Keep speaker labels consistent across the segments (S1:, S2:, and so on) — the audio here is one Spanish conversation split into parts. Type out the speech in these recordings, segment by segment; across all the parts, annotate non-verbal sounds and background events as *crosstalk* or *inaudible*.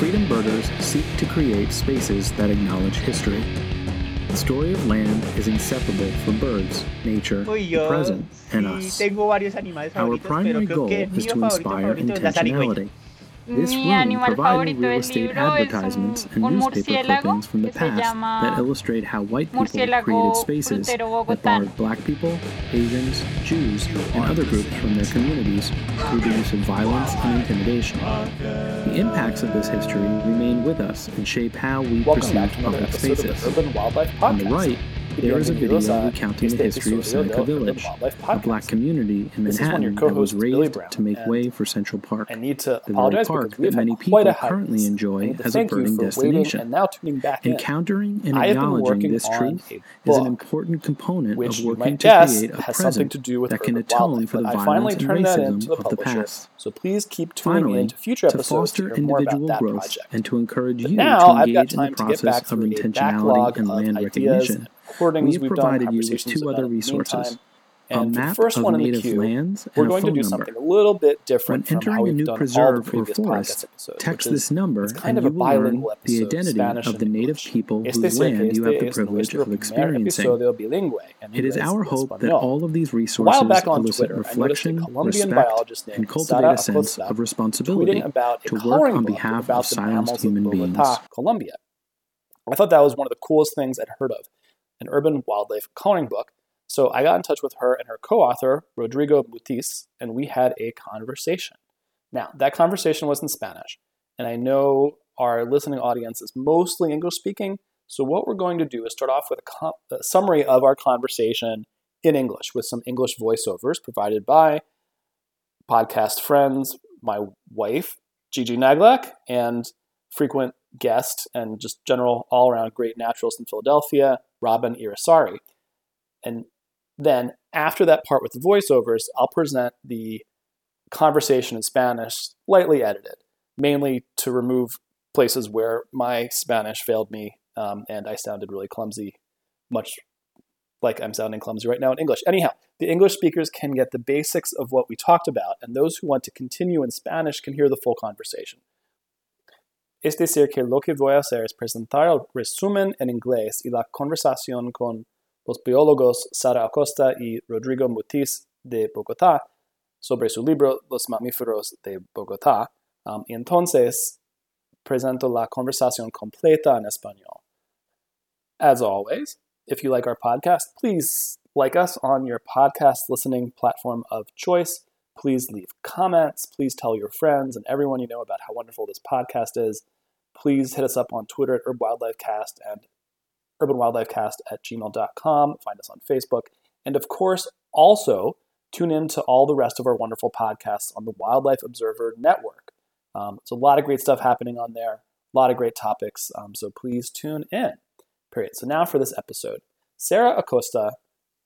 S1: Freedom Birders seek to create spaces that acknowledge history. The story of land is inseparable from birds, nature,
S2: Uy,
S1: the present, and us.
S2: tengo varios animales
S1: Our primary goal is to inspire
S2: favorito es la zarigüeya.
S1: intentionality. This
S3: Mi
S1: room
S3: animal
S1: provided
S3: favorito
S1: real estate
S3: libro es un,
S1: advertisements and
S3: un
S1: newspaper
S3: murciélago
S1: clippings from the past that illustrate how white people created spaces that barred black people, Asians, Jews, and other groups from their communities through the use of violence and intimidation. The impacts of this history remain with us and shape how we
S4: Welcome back
S1: perceive
S4: to another
S1: public
S4: episode
S1: spaces.
S4: of the Urban Wildlife Podcast.
S1: On the right, there is a video recounting the history of Seneca Village, a black community in Manhattan that was raised to make way for Central Park,
S4: I need to
S1: the park that many people currently enjoy as a
S4: burning
S1: destination. Encountering and acknowledging this truth is an important component of working to create a present that can atone for the violence and racism of the past.
S4: So please keep tuning in to future episodes to foster
S1: individual growth and to encourage you to engage in the process of intentionality and land recognition
S4: recordings
S1: we have provided you with two other resources.
S4: And a
S1: map
S4: first
S1: of
S4: one in
S1: native the
S4: queue,
S1: lands and we're
S4: going a
S1: phone
S4: to
S1: do
S4: something number. a little bit different. When
S1: entering a new preserve or forest,
S4: episodes,
S1: text this number
S4: kind
S1: and
S4: of
S1: you will learn the identity
S4: Spanish
S1: of the native people
S4: este
S1: whose land you have the privilege of experiencing. It is our hope that all of these resources elicit
S4: Twitter,
S1: reflection, respect, and cultivate a sense of responsibility to work on behalf of silenced human beings.
S4: Colombia. I thought that was one of the coolest things I'd heard of an urban wildlife coloring book. So I got in touch with her and her co-author, Rodrigo Mutis, and we had a conversation. Now, that conversation was in Spanish, and I know our listening audience is mostly English speaking, so what we're going to do is start off with a, com- a summary of our conversation in English with some English voiceovers provided by podcast friends, my wife, Gigi Naglak, and frequent guest and just general all around great naturalist in Philadelphia, Robin Irisari. And then after that part with the voiceovers, I'll present the conversation in Spanish, lightly edited, mainly to remove places where my Spanish failed me um, and I sounded really clumsy, much like I'm sounding clumsy right now in English. Anyhow, the English speakers can get the basics of what we talked about, and those who want to continue in Spanish can hear the full conversation. Es decir, que lo que voy a hacer es presentar el resumen en inglés y la conversación con los biólogos Sara Acosta y Rodrigo Mutis de Bogotá sobre su libro Los mamíferos de Bogotá. Um, y entonces presento la conversación completa en español. As always, if you like our podcast, please like us on your podcast listening platform of choice. Please leave comments. Please tell your friends and everyone you know about how wonderful this podcast is. Please hit us up on Twitter at Urban Wildlife Cast and urbanwildlifecast at gmail.com. Find us on Facebook. And of course, also tune in to all the rest of our wonderful podcasts on the Wildlife Observer Network. Um, it's a lot of great stuff happening on there, a lot of great topics. Um, so please tune in. Period. So now for this episode. Sarah Acosta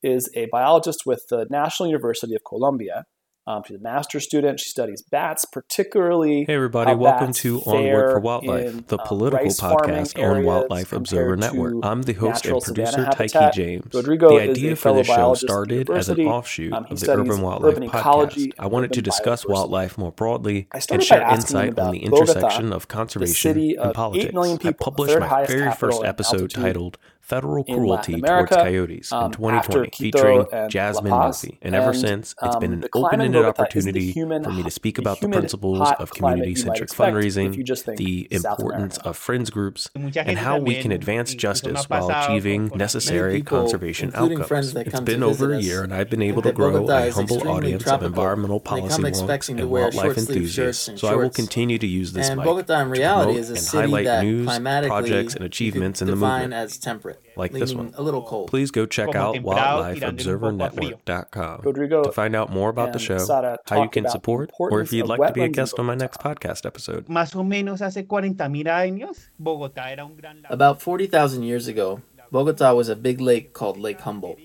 S4: is a biologist with the National University of Colombia. Um, she's a master's student. She studies bats, particularly.
S5: Hey, everybody, welcome to Onward for Wildlife,
S4: in,
S5: the
S4: um,
S5: political podcast on Wildlife Observer Network. I'm the host and producer, Tyke. James.
S4: Rodrigo
S5: the idea for this show
S4: the
S5: started as an offshoot
S4: Um,
S5: of the Urban Wildlife
S4: urban
S5: podcast. I wanted to discuss wildlife more broadly and share insight on the
S4: Bogota,
S5: intersection of
S4: the
S5: conservation
S4: of
S5: and politics.
S4: million
S5: I
S4: people, the
S5: published my very first episode
S4: altitude
S5: titled federal cruelty towards coyotes
S4: um,
S5: in 2020 featuring Jasmine Murphy. And,
S4: and, ever
S5: since, it's
S4: um,
S5: been an
S4: open ended
S5: opportunity for me to speak about the principles of
S4: community centric
S5: fundraising, the
S4: South
S5: importance
S4: America.
S5: of friends groups, and how we can advance justice while achieving necessary
S6: people,
S5: conservation outcomes. It's been over a year, and I've been able to grow a humble audience of environmental policy
S6: wonks
S5: and wildlife enthusiasts, so I will continue to use this mic to promote and highlight news, projects, and achievements in the movement
S6: as temperate,
S5: Like this one.
S6: a little cold.
S5: Please go check
S2: Como
S5: out
S2: templado, tirándole un poco a frío.
S5: wildlifeobservernetwork.com
S4: Rodrigo
S5: to find out more about the show,
S4: Sara
S5: how you can support, or if you'd like to be a guest on my next podcast episode.
S2: Más o menos hace 40 mil años, Bogotá era un gran lago.
S6: About 40,000 years ago, Bogota was a big lake called Lake Humboldt.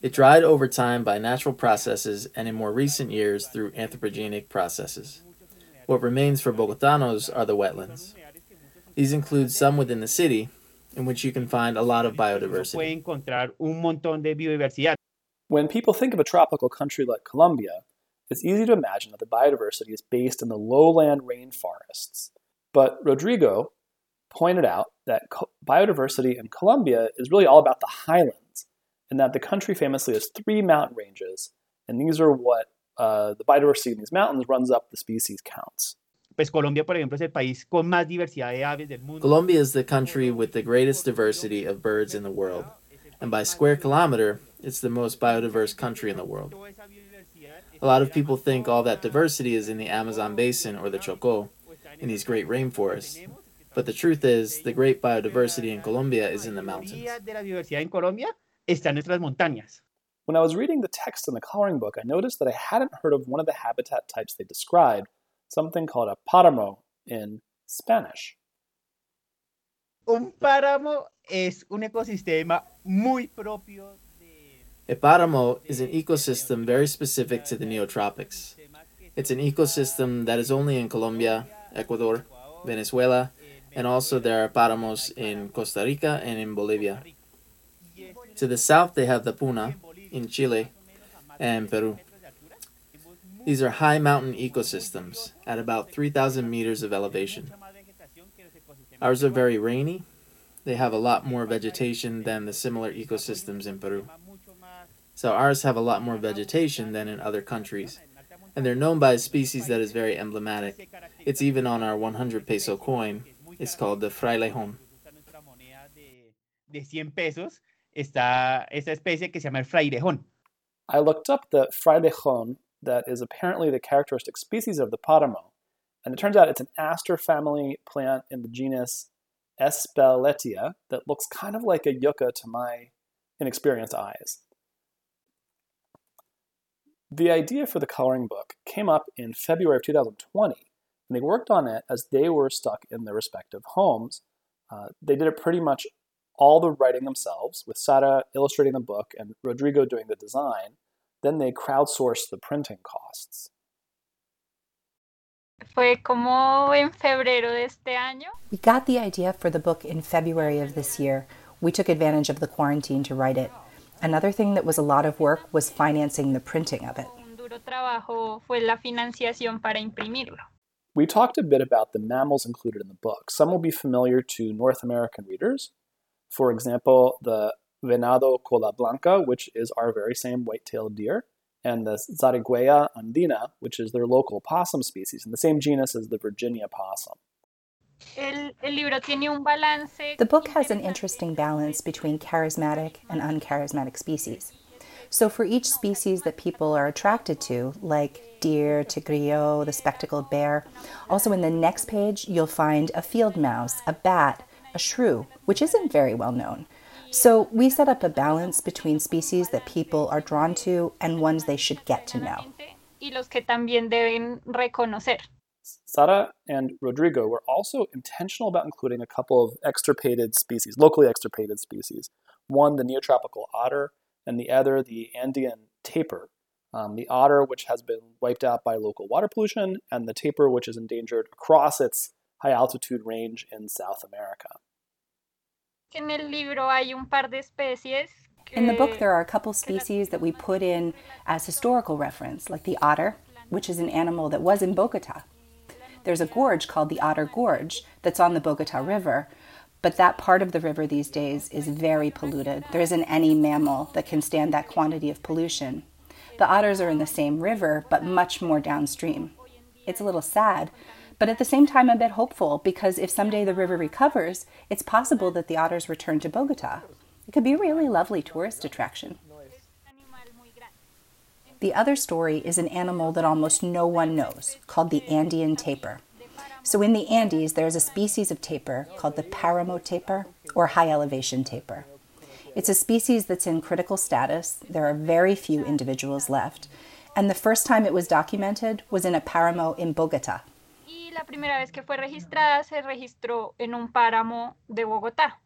S6: It dried over time by natural processes and in more recent years through anthropogenic processes. What remains for Bogotanos are the wetlands. These include some within the city, in which you can find a lot of
S2: Uno puede
S6: biodiversity.
S2: encontrar un montón de biodiversidad.
S4: When people think of a tropical country like Colombia, it's easy to imagine that the biodiversity is based in the lowland rainforests. But Rodrigo pointed out that co- biodiversity in Colombia is really all about the highlands, and that the country famously has three mountain ranges, and these are what uh, the biodiversity in these mountains runs up the species counts.
S2: Pues Colombia, por ejemplo, es el país con más diversidad de aves del mundo.
S6: Colombia is the country with the greatest diversity of birds in the world, and by square kilometer, it's the most biodiverse country in the world. A lot of people think all that diversity is in the Amazon basin or the Chocó, in these great rainforests. But the truth is, the great biodiversity in Colombia is in the mountains.
S2: de la diversidad Colombia está en nuestras montañas.
S4: When I was reading the text in the coloring book, I noticed that I hadn't heard of one of the habitat types they described, something called a páramo in Spanish.
S2: Un páramo es un ecosistema muy propio de
S6: A páramo is an ecosystem very specific to the neotropics. It's an ecosystem that is only in Colombia, Ecuador, Venezuela, eh, and also there are páramos in Costa Rica and in Bolivia. To the south, they have the Puna in Chile and Peru. These are high mountain ecosystems at about 3,000 meters of elevation. Ours are very rainy. They have a lot more vegetation than the similar ecosystems in Peru. So ours have a lot more vegetation than in other countries. And they're known by a species that is very emblematic. It's even on our 100 peso coin. It's called the frailejón.
S2: nuestra moneda de, de 100 pesos está esa especie que se llama el frailejón.
S4: I looked up the frailejón that is apparently the characteristic species of the páramo, and it turns out it's an aster family plant in the genus Espeletia that looks kind of like a yucca to my inexperienced eyes. The idea for the coloring book came up in February of 2020, and they worked on it as they were stuck in their respective homes. Uh, they did it pretty much all the writing themselves, with Sara illustrating the book and Rodrigo doing the design. Then they crowdsourced the printing costs.
S3: Fue como en febrero de este año.
S7: We got the idea for the book in February of this year. We took advantage of the quarantine to write it. Another thing that was a lot of work was financing the printing of it.
S3: Un duro trabajo fue la financiación para imprimirlo.
S4: We talked a bit about the mammals included in the book. Some will be familiar to North American readers. For example, the venado cola blanca, which is our very same white-tailed deer, and the Zarigüeya andina, which is their local possum species, in the same genus as the Virginia possum.
S3: El, el libro tiene un balance.
S7: The book has an interesting balance between charismatic and uncharismatic species. So, for each species that people are attracted to, like deer, tigrillo, the spectacled bear, also in the next page, you'll find a field mouse, a bat, a shrew, which isn't very well known. So, we set up a balance between species that people are drawn to and ones they should get to know.
S3: Y los que también deben reconocer.
S4: Sara and Rodrigo were also intentional about including a couple of extirpated species, locally extirpated species. One, the neotropical otter, and the other, the Andean tapir. Um, the otter, which has been wiped out by local water pollution, and the tapir, which is endangered across its high altitude range in South America.
S3: En el libro hay un par de especies.
S7: In the book, there are a couple species that we put in as historical reference, like the otter, which is an animal that was in Bogota. There's a gorge called the Otter Gorge that's on the Bogota River, but that part of the river these days is very polluted. There isn't any mammal that can stand that quantity of pollution. The otters are in the same river, but much more downstream. It's a little sad, but at the same time, a bit hopeful because if someday the river recovers, it's possible that the otters return to Bogota. It could be a really lovely tourist attraction. The other story is an animal that almost no one knows, called the Andean tapir. So in the Andes, there's a species of tapir called the paramo tapir or high elevation tapir. It's a species that's in critical status. There are very few individuals left. And the first time it was documented was in a paramo in Bogota.
S3: Y la primera vez que fue registrada se registró en un páramo de Bogotá.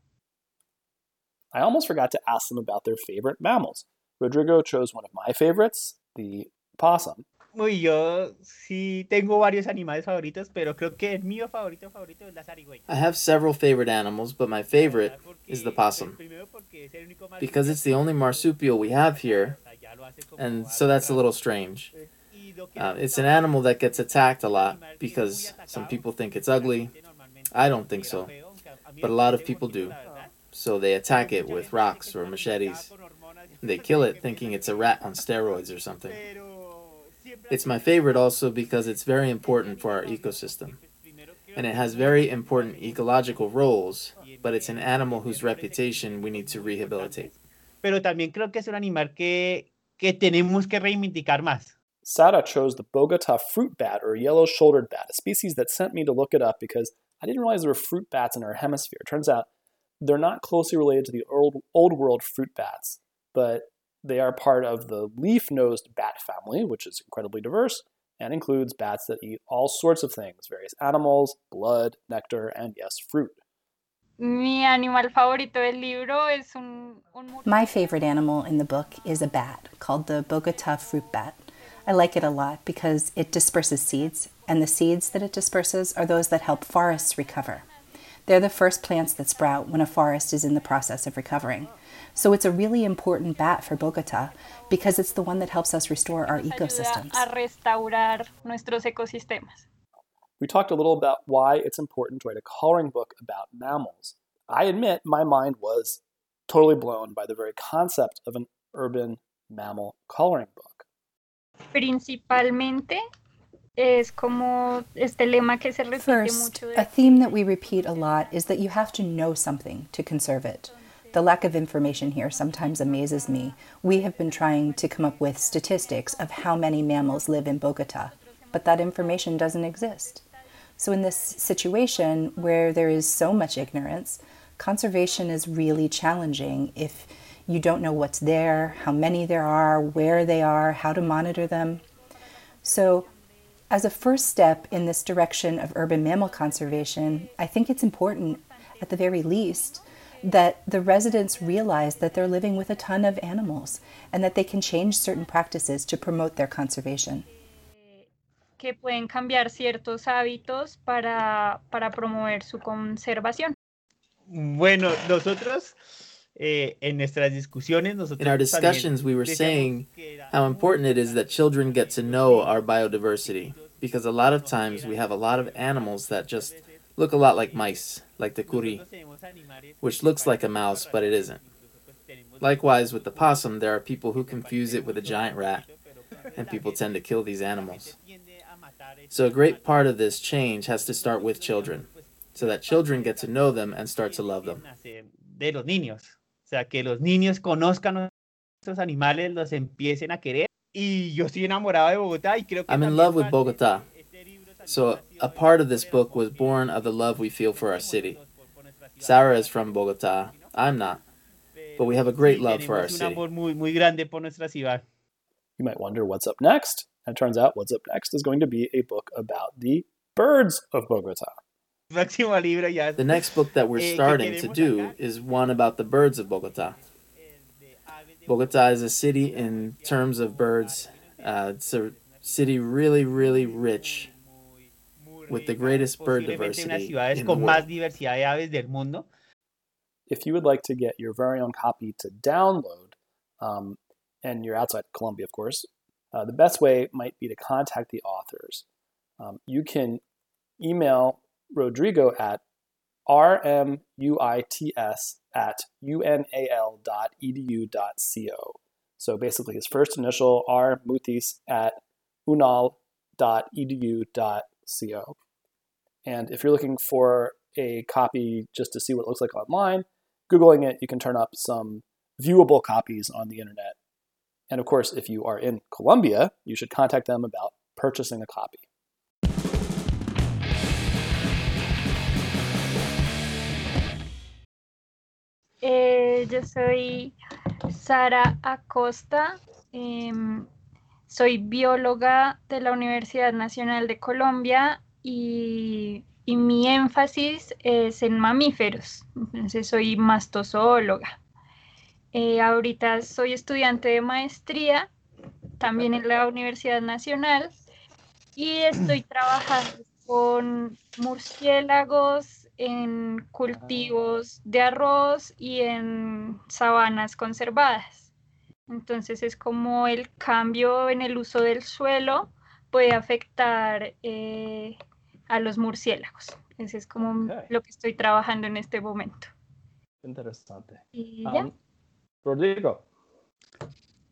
S4: I almost forgot to ask them about their favorite mammals. Rodrigo chose one of my favorites, the possum.
S2: Uy, yo sí tengo varios animales favoritos, pero creo que el mío favorito favorito es la zarigüeya.
S6: I have several favorite animals, but my favorite is the possum.
S2: Primero porque es el único
S6: Because it's the only marsupial we have here,
S2: ya lo hace como
S6: and so that's a little strange.
S2: Eh, Y lo que
S6: Uh, it's an animal that gets attacked a lot because some people think it's ugly, I don't think so, but a lot of people do. So they attack it with rocks or machetes. They kill it thinking it's a rat on steroids or something. It's my favorite also because it's very important for our ecosystem. And it has very important ecological roles, but it's an animal whose reputation we need to rehabilitate.
S2: Pero también creo que es un animal que, que tenemos que reivindicar más.
S4: Sara chose the Bogota fruit bat or yellow shouldered bat, a species that sent me to look it up because I didn't realize there were fruit bats in our hemisphere. Turns out they're not closely related to the old, old world fruit bats, but they are part of the leaf nosed bat family, which is incredibly diverse and includes bats that eat all sorts of things various animals, blood, nectar, and yes, fruit.
S3: Mi animal favorito del libro es un, un mur-
S7: My favorite animal in the book is a bat called the Bogota fruit bat. I like it a lot because it disperses seeds, and the seeds that it disperses are those that help forests recover. They're the first plants that sprout when a forest is in the process of recovering. So it's a really important bat for Bogota because it's the one that helps us restore our ecosystems.
S3: a restaurar nuestros ecosistemas.
S4: We talked a little about why it's important to write a coloring book about mammals. I admit my mind was totally blown by the very concept of an urban mammal coloring book.
S3: Principalmente es como este lema que se repite
S7: First,
S3: mucho
S7: a theme that we repeat a lot is that you have to know something to conserve it. The lack of information here sometimes amazes me. We have been trying to come up with statistics of how many mammals live in Bogota, but that information doesn't exist. So, in this situation where there is so much ignorance, conservation is really challenging if you don't know what's there, how many there are, where they are, how to monitor them. So, as a first step in this direction of urban mammal conservation, I think it's important, at the very least, that the residents realize that they're living with a ton of animals and that they can change certain practices to promote their conservation.
S3: que pueden cambiar ciertos hábitos para, para promover su conservación.
S2: Bueno, nosotros en nuestras discusiones, nosotros
S6: In our discussions, we were saying how important it is that children get to know our biodiversity because a lot of times we have a lot of animals that just look a lot like mice, like the curi,
S2: nosotros tenemos animales
S6: which looks like a mouse, but it isn't. Likewise, with the possum, there are people who confuse it with a giant rat, and people tend to kill these animals. So, a great part of this change has to start with children, so that children get to know them and start to love them.
S2: De los niños. O sea, que los niños conozcan nuestros animales, los empiecen a querer. Y yo estoy enamorado de Bogotá y creo que
S6: I'm in love with Bogotá.
S2: de este libro también
S6: So, a part of this book was born of the love we feel for our city. Sarah is from Bogotá. I'm not. But we have a great love for our city.
S2: amor muy, muy grande por nuestra ciudad.
S4: You might wonder what's up next. And it turns out what's up next is going to be a book about the birds of Bogota.
S2: Próximo libro ya
S6: The next book that we're
S2: Eh,
S6: starting to do
S2: acá?
S6: is one about the birds of Bogotá. Bogotá is a city in terms of birds. Uh, it's a city really, really rich with the greatest bird
S2: posiblemente una de las
S6: diversity in the
S2: con más
S6: world.
S2: diversidad de aves del mundo.
S4: If you would like to get your very own copy to download, um, and you're outside Columbia, of course, uh, the best way might be to contact the authors. Um, you can email Rodrigo at rmuits at unal.edu.co. So basically, his first initial R Mutis at unal.edu.co. And if you're looking for a copy just to see what it looks like online, Googling it, you can turn up some viewable copies on the internet. And of course, if you are in Colombia, you should contact them about purchasing a copy.
S3: Eh, yo soy Sara Acosta, em, soy bióloga de la Universidad Nacional de Colombia y, y mi énfasis es en mamíferos, entonces soy mastozoóloga. Eh, ahorita soy estudiante de maestría, también en la Universidad Nacional, y estoy trabajando con murciélagos en cultivos de arroz y en sabanas conservadas. Entonces es como el cambio en el uso del suelo puede afectar eh, a los murciélagos. Ese es como lo que estoy trabajando en este momento.
S4: Interesante.
S3: Y ya.
S4: Um, Rodrigo.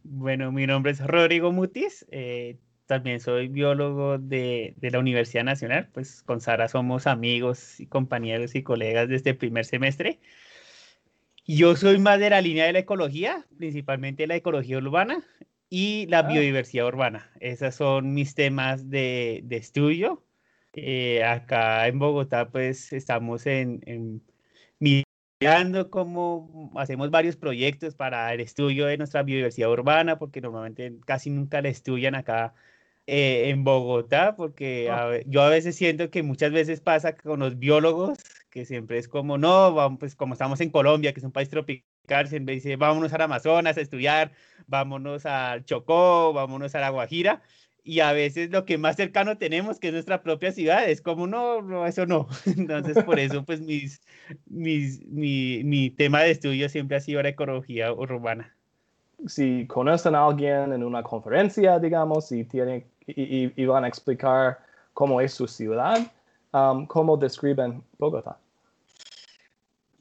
S2: Bueno, mi nombre es Rodrigo Mutis. eh, también soy biólogo de, de la Universidad Nacional. Pues con Sara somos amigos y compañeros y colegas desde el primer semestre. Yo soy más de la línea de la ecología, principalmente la ecología urbana y la
S4: Ah.
S2: biodiversidad urbana. Esos son mis temas de, de estudio. Eh, acá en Bogotá, pues estamos en, en mirando cómo hacemos varios proyectos para el estudio de nuestra biodiversidad urbana, porque normalmente casi nunca la estudian acá eh, en Bogotá, porque a ve- yo a veces siento que muchas veces pasa con los biólogos, que siempre es como, no, vamos, pues como estamos en Colombia, que es un país tropical, siempre dice, vámonos al Amazonas a estudiar, vámonos al Chocó, vámonos a la Guajira, y a veces lo que más cercano tenemos, que es nuestra propia ciudad, es como, no, no, eso no. *laughs* Entonces, por eso, pues, mis, mis, mi, mi tema de estudio siempre ha sido la ecología urbana.
S4: Si conocen a alguien en una conferencia, digamos, y, tienen, y, van a explicar cómo es su ciudad, um, ¿cómo describen Bogotá?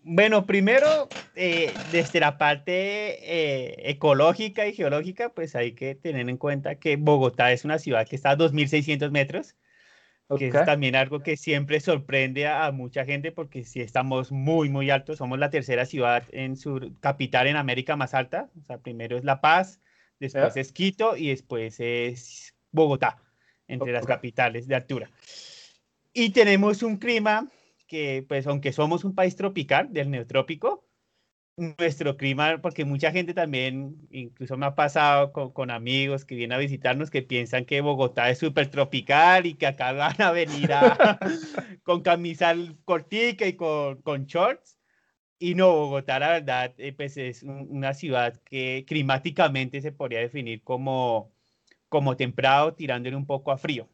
S2: Bueno, primero, eh, desde la parte eh, ecológica y geológica, pues hay que tener en cuenta que Bogotá es una ciudad que está a 2.600 metros, que es también algo que siempre sorprende a, a mucha gente porque sí estamos muy, muy altos. Somos la tercera ciudad en su capital en América más alta. O sea, primero es La Paz, después es Quito y después es Bogotá, entre las capitales de altura. Y tenemos un clima que, pues, aunque somos un país tropical, del neotrópico, nuestro clima, porque mucha gente también, incluso me ha pasado con, con amigos que vienen a visitarnos que piensan que Bogotá es súper tropical y que acá *laughs* van a venir a- *laughs* con camisa cortica y con, con shorts. Y no, Bogotá, la verdad, eh, pues es un- una ciudad que climáticamente se podría definir como, como templado, tirándole un poco a frío.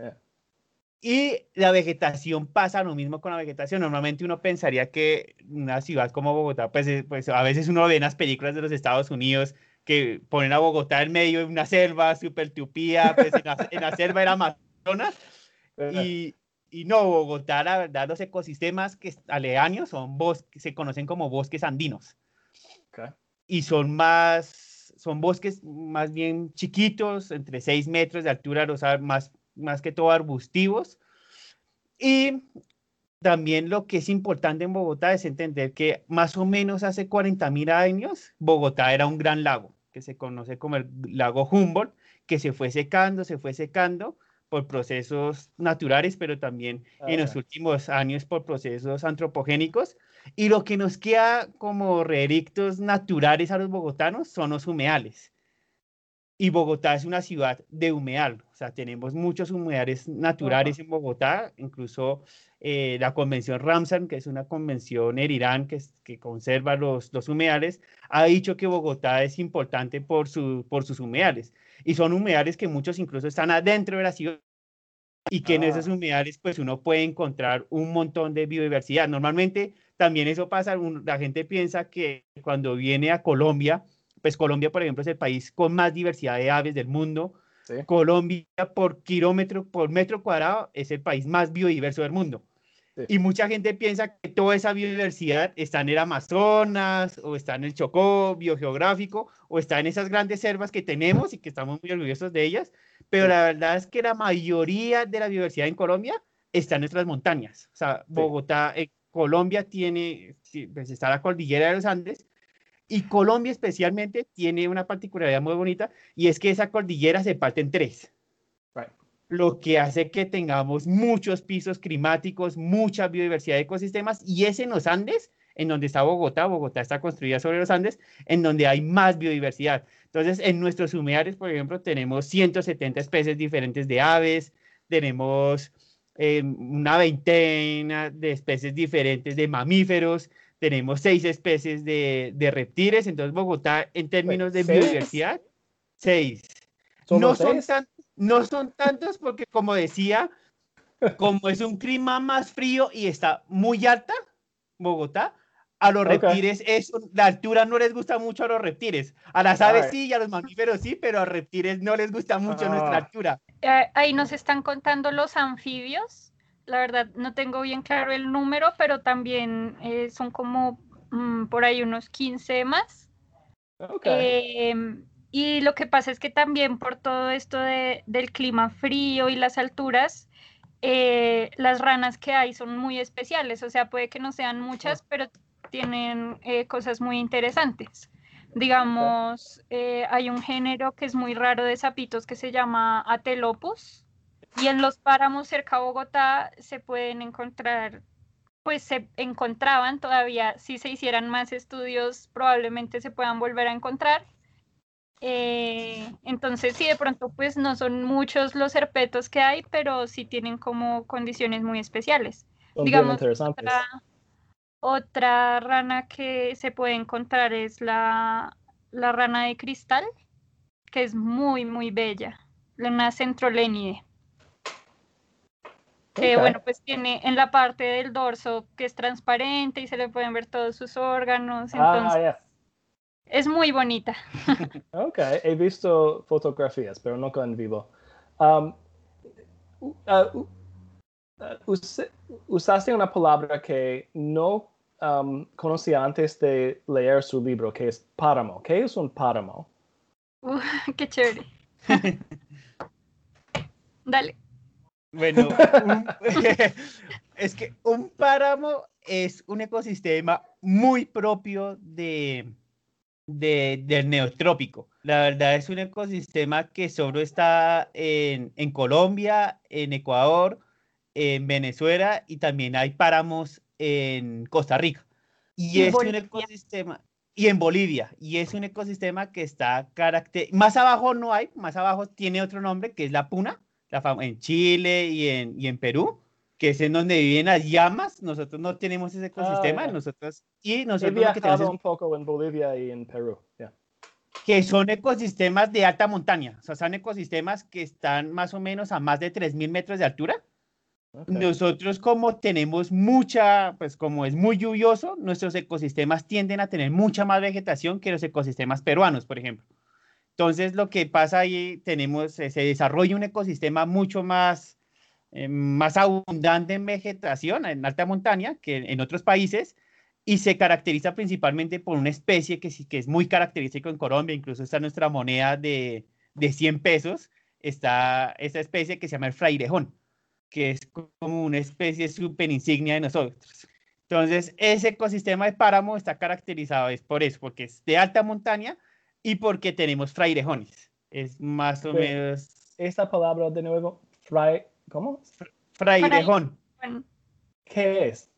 S4: Yeah.
S2: Y la vegetación pasa lo mismo con la vegetación. Normalmente uno pensaría que una ciudad como Bogotá, pues, eh, pues a veces uno ve en las películas de los Estados Unidos que ponen a Bogotá en medio de una selva súper tupida, pues en la, en la selva era Amazonas. Y, y no, Bogotá, la verdad, los ecosistemas que aledaños son bosques, se conocen como bosques andinos y son más, son bosques más bien chiquitos, entre 6 metros de altura, los más, más que todo arbustivos. Y también lo que es importante en Bogotá es entender que más o menos hace 40 mil años, Bogotá era un gran lago, que se conoce como el lago Humboldt, que se fue secando, se fue secando por procesos naturales, pero también en los
S4: Ok.
S2: últimos años por procesos antropogénicos. Y lo que nos queda como relictos naturales a los bogotanos son los humedales. Y Bogotá es una ciudad de humedal, o sea, tenemos muchos humedales naturales en Bogotá, incluso eh, la convención Ramsar, que es una convención en Irán que, que conserva los, los humedales, ha dicho que Bogotá es importante por, su, por sus humedales. Y son humedales que muchos incluso están adentro de la ciudad y que en esos
S4: Ah.
S2: humedales pues uno puede encontrar un montón de biodiversidad. Normalmente también eso pasa, un- la gente piensa que cuando viene a Colombia, pues Colombia por ejemplo es el país con más diversidad de aves del mundo.
S4: Sí.
S2: Colombia por kilómetro, por metro cuadrado es el país más biodiverso del mundo.
S4: Sí.
S2: Y mucha gente piensa que toda esa biodiversidad está en el Amazonas o está en el Chocó biogeográfico o está en esas grandes selvas que tenemos y que estamos muy orgullosos de ellas, pero
S4: Sí.
S2: la verdad es que la mayoría de la biodiversidad en Colombia está en nuestras montañas. O sea, Bogotá, eh, Colombia tiene, pues está la cordillera de los Andes y Colombia especialmente tiene una particularidad muy bonita y es que esa cordillera se parte en tres
S4: Right.
S2: lo que hace que tengamos muchos pisos climáticos, mucha biodiversidad de ecosistemas, y es en los Andes, en donde está Bogotá, Bogotá está construida sobre los Andes, en donde hay más biodiversidad. Entonces, en nuestros humedales, por ejemplo, tenemos 170 especies diferentes de aves, tenemos eh, una veintena de especies diferentes de mamíferos, tenemos seis especies de, de reptiles, entonces Bogotá, en términos de
S4: ¿seis?
S2: biodiversidad, seis.
S4: ¿Solo
S2: No son, tan- no son tantos porque, como decía, como es un clima más frío y está muy alta, Bogotá, a los
S4: Ok.
S2: reptiles, eso, la altura no les gusta mucho a los reptiles. A las aves sí y a los mamíferos sí, pero a reptiles no les gusta mucho nuestra
S4: Ah.
S2: altura.
S3: Eh, ahí nos están contando los anfibios. La verdad no tengo bien claro el número, pero también eh, son como mm, por ahí unos 15 más.
S4: Ok.
S3: Em, y lo que pasa es que también por todo esto de- del clima frío y las alturas, eh, las ranas que hay son muy especiales, o sea, puede que no sean muchas, pero tienen eh, cosas muy interesantes. Digamos, hay un género que es muy raro de sapitos que se llama Atelopus, y en los páramos cerca a Bogotá se pueden encontrar, pues se encontraban todavía, si se hicieran más estudios, probablemente se puedan volver a encontrar. Eh, entonces, sí, de pronto, pues no son muchos los herpetos que hay, pero sí tienen como condiciones muy especiales.
S4: Son
S3: digamos. Otra, otra rana que se puede encontrar es la, la rana de cristal, que es muy, muy bella, una centrolénide. Que
S4: Ok.
S3: bueno, pues tiene en la parte del dorso que es transparente y se le pueden ver todos sus órganos,
S4: Ah,
S3: entonces
S4: ya.
S3: es muy bonita. *laughs*
S4: Ok, he visto fotografías, pero nunca en vivo. Um, uh, usaste una palabra que no um, conocía antes de leer su libro, que es páramo. ¿Qué es un páramo?
S3: Uh, *laughs* qué chévere. *laughs* Dale.
S2: Bueno, un- *laughs* es que un páramo es un ecosistema muy propio de, de- del neotrópico. La verdad es un ecosistema que solo está en, en Colombia, en Ecuador, en Venezuela y también hay páramos en Costa Rica. Y es un ecosistema, y en Bolivia, y es un ecosistema que está caracter... Más abajo no hay, más abajo tiene otro nombre que es la puna, la en Chile y en, y en Perú, que es en donde viven las llamas. Nosotros no tenemos ese ecosistema,
S4: ya.
S2: nosotros, y
S4: He
S2: nosotros lo que tenemos es
S4: un poco en Bolivia y en Perú. yeah.
S2: que son ecosistemas de alta montaña, o sea, son ecosistemas que están más o menos a más de 3.000 metros de altura.
S4: Ok.
S2: Nosotros como tenemos mucha, pues como es muy lluvioso, nuestros ecosistemas tienden a tener mucha más vegetación que los ecosistemas peruanos, por ejemplo. Entonces lo que pasa ahí, tenemos, eh, se desarrolla un ecosistema mucho más, eh, más abundante en vegetación, en alta montaña, que en otros países, y se caracteriza principalmente por una especie que, sí- que es muy característico en Colombia, incluso está nuestra moneda de, de 100 pesos, está esta especie que se llama el frairejón que es como una especie súper insignia de nosotros. Entonces, ese ecosistema de páramo está caracterizado es por eso, porque es de alta montaña y porque tenemos frairejones. Es más o
S4: Sí.
S2: menos
S4: Esta palabra de nuevo, fry, ¿cómo?
S2: frairejón.
S4: ¿Qué es?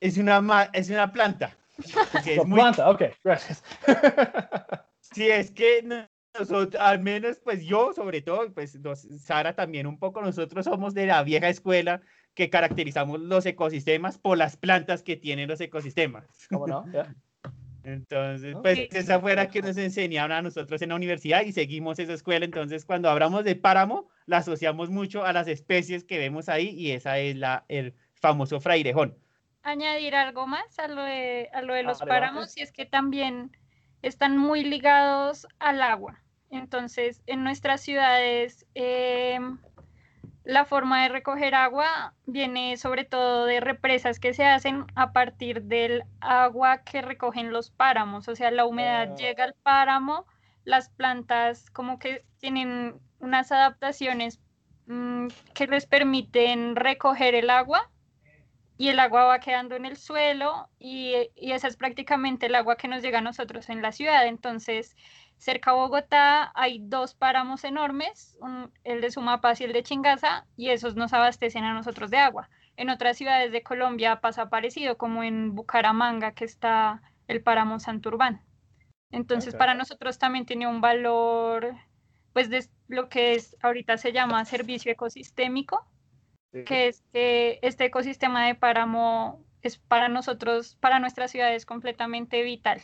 S2: Es una, ma- es una planta. es muy
S4: planta, ok, gracias. *laughs*
S2: Sí, es que no- nosotros, al menos pues yo sobre todo, pues nos- Sara también un poco, nosotros somos de la vieja escuela que caracterizamos los ecosistemas por las plantas que tienen los ecosistemas.
S4: ¿Cómo no? Yeah.
S2: Entonces, pues esa fuera que nos enseñaron a nosotros en la universidad y seguimos esa escuela. Entonces, cuando hablamos de páramo, la asociamos mucho a las especies que vemos ahí y esa es la, el famoso frairejón.
S3: añadir algo más a lo de, a lo de los
S4: Adelante.
S3: páramos y es que también están muy ligados al agua. Entonces, en nuestras ciudades, em, la forma de recoger agua viene sobre todo de represas que se hacen a partir del agua que recogen los páramos. O sea, la humedad
S4: Ah.
S3: llega al páramo, las plantas como que tienen unas adaptaciones mm, que les permiten recoger el agua y el agua va quedando en el suelo y, y esa es prácticamente el agua que nos llega a nosotros en la ciudad. Entonces, cerca a Bogotá hay dos páramos enormes, un- el de Sumapaz y el de Chingaza, y esos nos abastecen a nosotros de agua. En otras ciudades de Colombia pasa parecido, como en Bucaramanga, que está el páramo Santurbán. Entonces, para nosotros también tiene un valor, pues, de lo que es ahorita se llama servicio ecosistémico,
S4: Sí.
S3: que es que este ecosistema de páramo es para nosotros, para nuestra ciudad es completamente vital.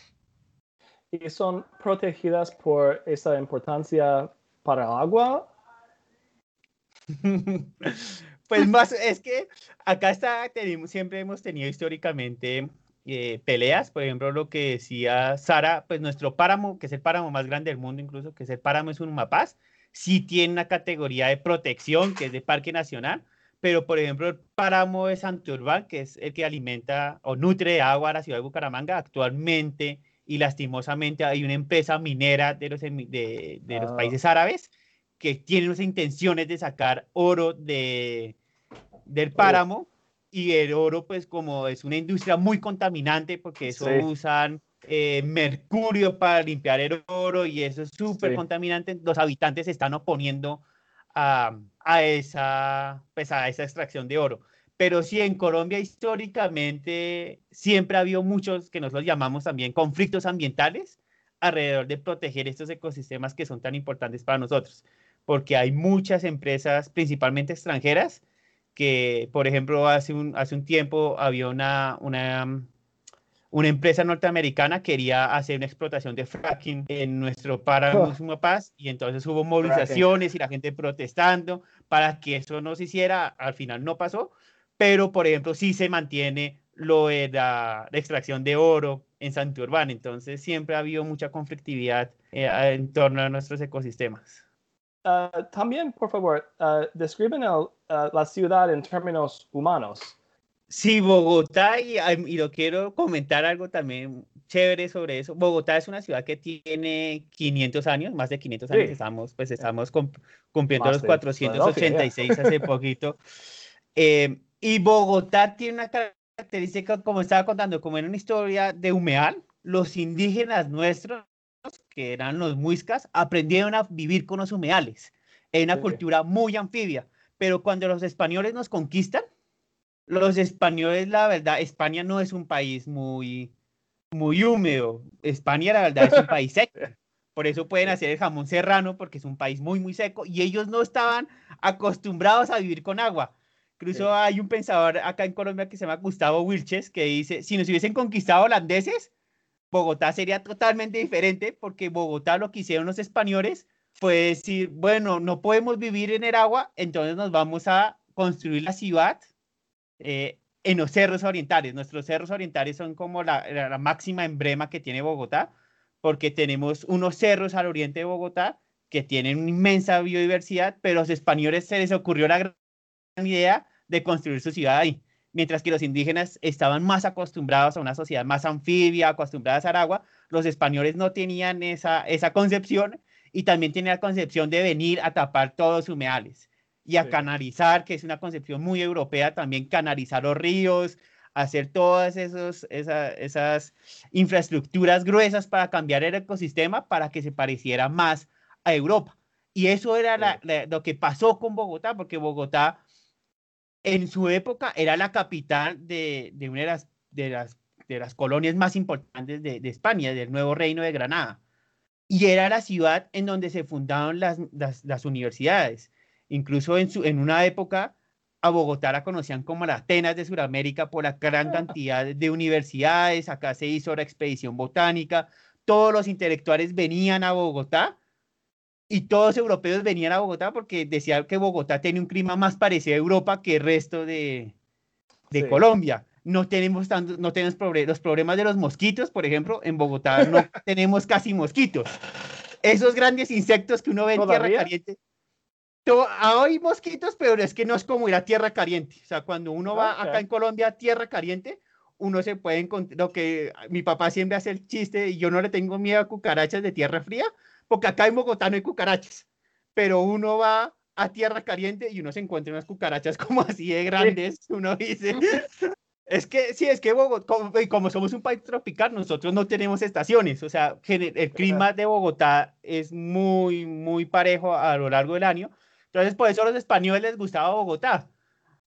S4: ¿Y son protegidas por esa importancia para agua? *laughs*
S2: Pues más, es que acá está, tenemos, siempre hemos tenido históricamente eh, peleas, por ejemplo, lo que decía Sara, pues nuestro páramo, que es el páramo más grande del mundo incluso, que es el páramo es un Mapaz, sí tiene una categoría de protección, que es de parque nacional, pero por ejemplo el páramo de Santurbán, que es el que alimenta o nutre de agua a la ciudad de Bucaramanga, actualmente y lastimosamente hay una empresa minera de los, de, los
S4: Ah.
S2: países árabes que tiene unas intenciones de sacar oro de, del páramo y el oro pues como es una industria muy contaminante porque eso
S4: Sí.
S2: usan eh, mercurio para limpiar el oro y eso es súper
S4: Sí.
S2: contaminante, los habitantes se están oponiendo a, a esa, pues, a esa extracción de oro. Pero sí, en Colombia históricamente siempre ha habido muchos que nosotros llamamos también conflictos ambientales alrededor de proteger estos ecosistemas que son tan importantes para nosotros, porque hay muchas empresas, principalmente extranjeras, que, por ejemplo, hace un, hace un tiempo había una, una, una empresa norteamericana que quería hacer una explotación de fracking en nuestro páramo
S4: Oh. *laughs*
S2: Sumapaz y entonces hubo movilizaciones y la gente protestando para que eso no se hiciera. Al final no pasó, pero por ejemplo sí se mantiene lo de la, extracción de oro en Santurbán. Entonces siempre ha habido mucha conflictividad eh, en torno a nuestros ecosistemas.
S4: Ah, también, por favor, ah, describen el, ah, la ciudad en términos humanos.
S2: Sí, Bogotá, y, y lo quiero comentar algo también chévere sobre eso. Bogotá es una ciudad que tiene 500 años, más de 500 años.
S4: Sí.
S2: Estamos, pues estamos cum- cumpliendo
S4: Más
S2: los
S4: de
S2: 486 hace poquito. *laughs* Eh, y Bogotá tiene una característica, como estaba contando, como en una historia de humedal, los indígenas nuestros, que eran los muiscas, aprendieron a vivir con los humedales. Es una
S4: Sí.
S2: cultura muy anfibia. Pero cuando los españoles nos conquistan, los españoles, la verdad, España no es un país muy, muy húmedo. España, la verdad, es un país seco. *laughs* Por eso pueden hacer el jamón serrano, porque es un país muy, muy seco. Y ellos no estaban acostumbrados a vivir con agua. Incluso
S4: Sí.
S2: hay un pensador acá en Colombia que se llama Gustavo Wilches, que dice, si nos hubiesen conquistado holandeses, Bogotá sería totalmente diferente, porque Bogotá lo que hicieron los españoles fue decir, bueno, no podemos vivir en el agua, entonces nos vamos a construir la ciudad eh, en los cerros orientales. Nuestros cerros orientales son como la, la- la máxima emblema que tiene Bogotá, porque tenemos unos cerros al oriente de Bogotá que tienen una inmensa biodiversidad, pero a los españoles se les ocurrió la gran idea de construir su ciudad ahí, mientras que los indígenas estaban más acostumbrados a una sociedad más anfibia, acostumbradas al agua, los españoles no tenían esa, esa concepción y también tenían la concepción de venir a tapar todos los humedales y a
S4: Sí.
S2: canalizar, que es una concepción muy europea, también canalizar los ríos, hacer todas esos, esa- esas infraestructuras gruesas para cambiar el ecosistema para que se pareciera más a Europa. Y eso era la- la- lo que pasó con Bogotá, porque Bogotá en su época era la capital de, de una de las, de, las, de las colonias más importantes de, de España, del nuevo reino de Granada. Y era la ciudad en donde se fundaron las, las, las universidades. Incluso en, su, en una época a Bogotá la conocían como la Atenas de Sudamérica por la gran *laughs* cantidad de universidades. Acá se hizo la expedición botánica. Todos los intelectuales venían a Bogotá y todos los europeos venían a Bogotá porque decían que Bogotá tiene un clima más parecido a Europa que el resto de, de
S4: Sí.
S2: Colombia. No tenemos, tanto, no tenemos proble- los problemas de los mosquitos, por ejemplo, en Bogotá no *laughs* tenemos casi mosquitos. Esos grandes insectos que uno ve en tierra
S4: ¿Todavía?
S2: caliente. To- Hay mosquitos, pero es que no es como ir a tierra caliente. O sea, cuando uno va
S4: Ok.
S2: acá en Colombia a tierra caliente, uno se puede encontrar, lo que mi papá siempre hace el chiste, y yo no le tengo miedo a cucarachas de tierra fría, porque acá en Bogotá no hay cucarachas, pero uno va a tierra caliente y uno se encuentra unas cucarachas *laughs* como así de grandes, uno dice, *laughs* es que sí, es que Bogotá, como, como somos un país tropical, nosotros no tenemos estaciones, o sea, el clima de Bogotá es muy, muy parejo a lo largo del año, entonces por eso a los españoles les gustaba Bogotá.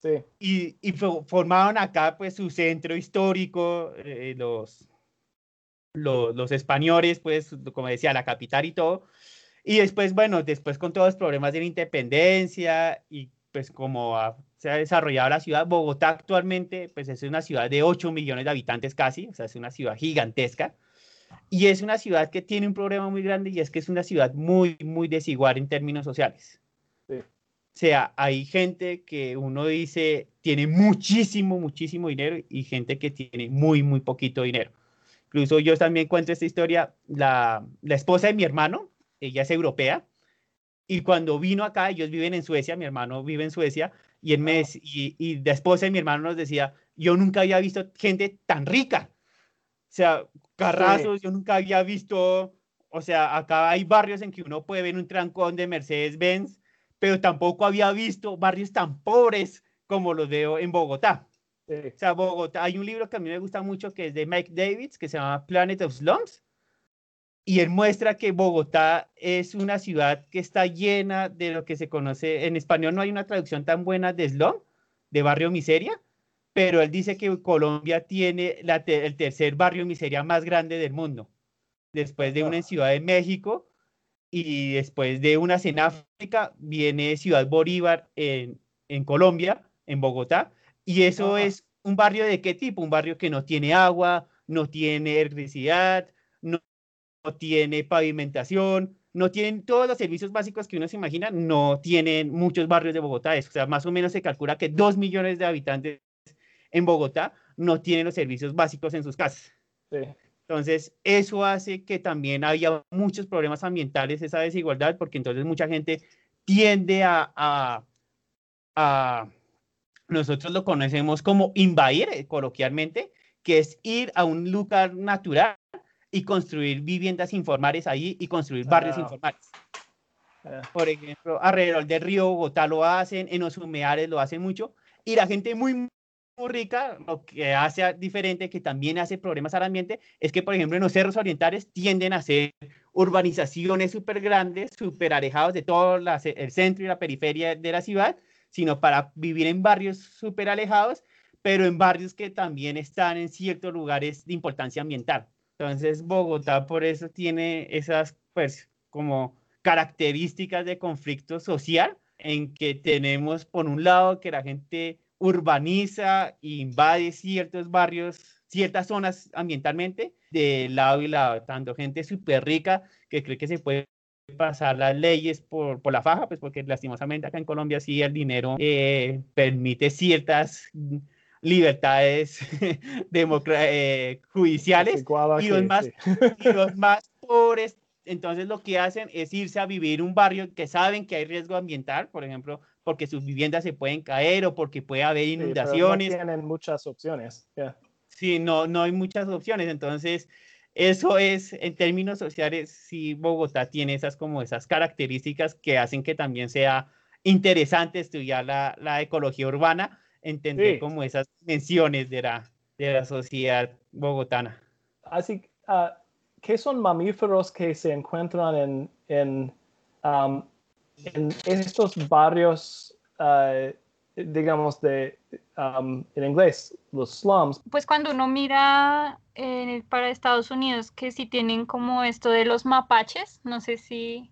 S4: Sí.
S2: y, y fo- formaron acá pues su centro histórico, eh, los, los, los españoles, pues como decía, la capital y todo. Y después, bueno, después con todos los problemas de la independencia y pues como ha- se ha desarrollado la ciudad, Bogotá actualmente pues es una ciudad de 8 millones de habitantes casi, o sea, es una ciudad gigantesca. Y es una ciudad que tiene un problema muy grande y es que es una ciudad muy, muy desigual en términos sociales.
S4: Sí.
S2: O sea, hay gente que uno dice tiene muchísimo, muchísimo dinero y gente que tiene muy, muy poquito dinero. Incluso yo también cuento esta historia, la, la esposa de mi hermano, ella es europea, y cuando vino acá, ellos viven en Suecia, mi hermano vive en Suecia, Y, él me, dec- y, y la esposa de mi hermano nos decía, yo nunca había visto gente tan rica. O sea, carrazos, yo nunca había visto, o sea, acá hay barrios en que uno puede ver un trancón de Mercedes-Benz, pero tampoco había visto barrios tan pobres como los veo en Bogotá.
S8: Sí.
S2: O sea, Bogotá, hay un libro que a mí me gusta mucho que es de Mike Davids, que se llama Planet of Slums, y él muestra que Bogotá es una ciudad que está llena de lo que se conoce, en español no hay una traducción tan buena de slum, de barrio miseria, pero él dice que Colombia tiene la te- el tercer barrio miseria más grande del mundo, después de una en Ciudad de México y después de unas en África, viene Ciudad Bolívar en, en Colombia, en Bogotá, y eso
S8: Ajá.
S2: es un barrio de qué tipo? Un barrio que no tiene agua, no tiene electricidad, no, no tiene pavimentación, no tienen todos los servicios básicos que uno se imagina, no tienen muchos barrios de Bogotá. eso, O sea, más o menos se calcula que dos millones de habitantes en Bogotá no tienen los servicios básicos en sus casas.
S8: Sí.
S2: Entonces, eso hace que también haya muchos problemas ambientales, esa desigualdad, porque entonces mucha gente tiende a, a, a- nosotros lo conocemos como invadir, eh, coloquialmente, que es ir a un lugar natural y construir viviendas informales ahí y construir barrios
S8: Ah.
S2: informales.
S8: Eh,
S2: Por ejemplo, alrededor del río Bogotá lo hacen, en los humedales lo hacen mucho, y la gente muy, muy rica, lo que hace diferente, que también hace problemas al ambiente, es que, por ejemplo, en los cerros orientales tienden a ser urbanizaciones súper grandes, súper alejados de todo la el centro y la periferia de la ciudad, sino para vivir en barrios súper alejados, pero en barrios que también están en ciertos lugares de importancia ambiental. Entonces, Bogotá por eso tiene esas, pues, como características de conflicto social en que tenemos, por un lado, que la gente urbaniza e invade ciertos barrios, ciertas zonas ambientalmente, de lado y lado, tanto gente súper rica que cree que se puede pasar las leyes por, por la faja, pues porque lastimosamente acá en Colombia sí el dinero eh, permite ciertas mm, libertades *laughs* eh, judiciales y los más-
S8: sí. *laughs*
S2: y los más pobres, entonces lo que hacen es irse a vivir un barrio que saben que hay riesgo ambiental, por ejemplo, porque sus viviendas se pueden caer o porque puede haber
S8: Sí, pero no
S2: inundaciones.
S8: tienen muchas opciones. yeah.
S2: Sí, no, no hay muchas opciones. Entonces, eso es, en términos sociales, sí, Bogotá tiene esas como esas características que hacen que también sea interesante estudiar la, la ecología urbana, entender
S8: Sí.
S2: como esas dimensiones de la, de la sociedad bogotana.
S8: Así, ah, ¿qué son mamíferos que se encuentran en, en, um, en estos barrios, ah, digamos, de, um, en inglés, los slums?
S3: Pues cuando uno mira eh, para Estados Unidos, que si tienen como esto de los mapaches, no sé si,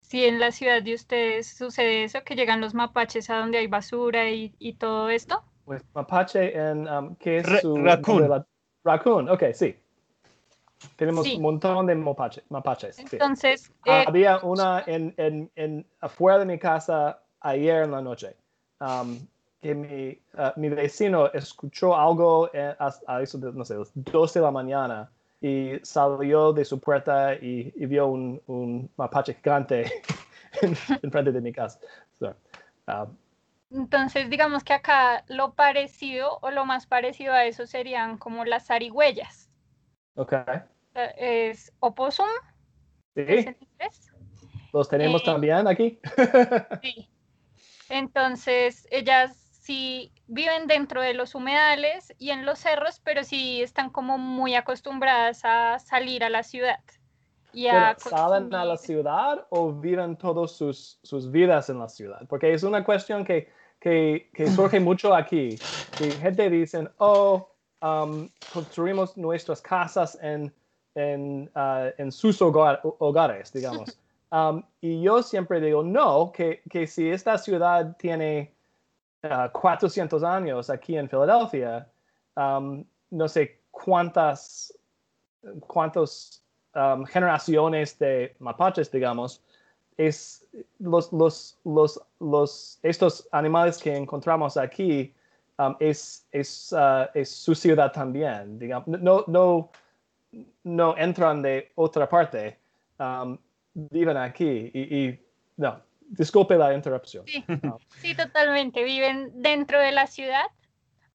S3: si en la ciudad de ustedes sucede eso, que llegan los mapaches a donde hay basura y, y todo esto.
S8: Pues mapache en, um, ¿qué es
S2: Ra-
S8: su
S2: raccoon.
S8: la- Raccoon, ok, sí. Tenemos
S3: Sí.
S8: un montón de mapache- mapaches. sí.
S3: Entonces,
S8: Ah,
S3: eh,
S8: Había una en, en, en afuera de mi casa ayer en la noche. Um, que mi, ah, mi vecino escuchó algo eh, a, a eso de, no sé, las 12 de la mañana y salió de su puerta y, y vio un, un mapache gigante *laughs* en, frente de mi casa. So, ah,
S3: entonces digamos que acá lo parecido o lo más parecido a eso serían como las zarigüeyas.
S8: ok.
S3: Eh, Es opossum,
S8: Sí,
S3: es en inglés.
S8: los tenemos
S3: Eh,
S8: también aquí. *laughs*
S3: Sí. Entonces, ellas sí viven dentro de los humedales y en los cerros, pero sí están como muy acostumbradas a salir a la ciudad. Y a
S8: ¿Salen a la ciudad o viven todas sus, sus vidas en la ciudad? Porque es una cuestión que, que, que surge *laughs* mucho aquí. Que gente dice, oh, um, construimos nuestras casas en, en, ah, en sus hogar- hogares, digamos. Um, y yo siempre digo, no, que, que si esta ciudad tiene ah, 400 años aquí en Filadelfia, um, no sé cuántas, cuántos um, generaciones de mapaches, digamos, es los, los, los, los, estos animales que encontramos aquí um, es, es, uh, es su ciudad también, digamos, no, no, no entran de otra parte, viven aquí y, y no,
S4: disculpe la interrupción.
S3: Sí. *laughs*
S4: Ah,
S3: Sí, totalmente. Viven dentro de la ciudad,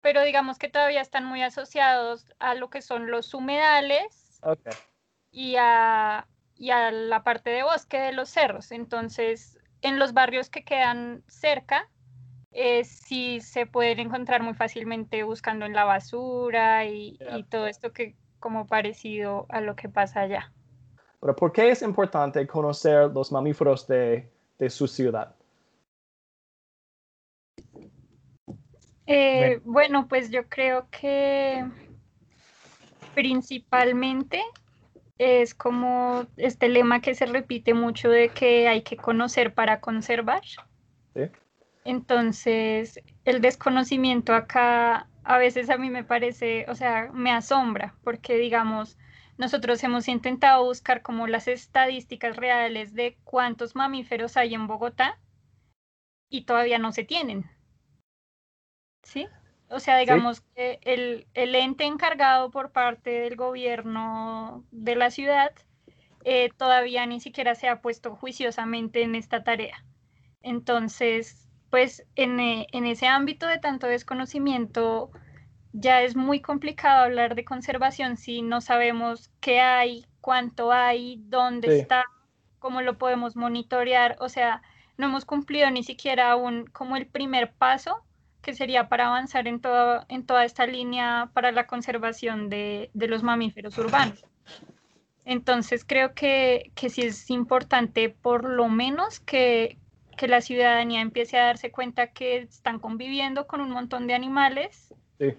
S3: pero digamos que todavía están muy asociados a lo que son los humedales
S4: ok.
S3: y a, y a la parte de bosque de los cerros. Entonces, en los barrios que quedan cerca, eh, sí se pueden encontrar muy fácilmente buscando en la basura y,
S4: Ya.
S3: y todo esto que como parecido a lo que pasa allá.
S4: Pero ¿por qué es importante conocer los mamíferos de, de su ciudad?
S3: Eh, bueno, pues yo creo que principalmente es como este lema que se repite mucho de que hay que conocer para conservar.
S4: Sí.
S3: Entonces, el desconocimiento acá a veces a mí me parece, o sea, me asombra, porque digamos, nosotros hemos intentado buscar como las estadísticas reales de cuántos mamíferos hay en Bogotá y todavía no se tienen. ¿Sí? O sea, digamos que el, el ente encargado por parte del gobierno de la ciudad eh, todavía ni siquiera se ha puesto juiciosamente en esta tarea. Entonces, pues en, eh, en ese ámbito de tanto desconocimiento, ya es muy complicado hablar de conservación si no sabemos qué hay, cuánto hay, dónde
S4: Sí.
S3: está, cómo lo podemos monitorear. O sea, no hemos cumplido ni siquiera aún como el primer paso que sería para avanzar en, todo, en toda esta línea para la conservación de, de los mamíferos urbanos. Entonces creo que, que sí es importante por lo menos que, que la ciudadanía empiece a darse cuenta que están conviviendo con un montón de animales
S4: Sí.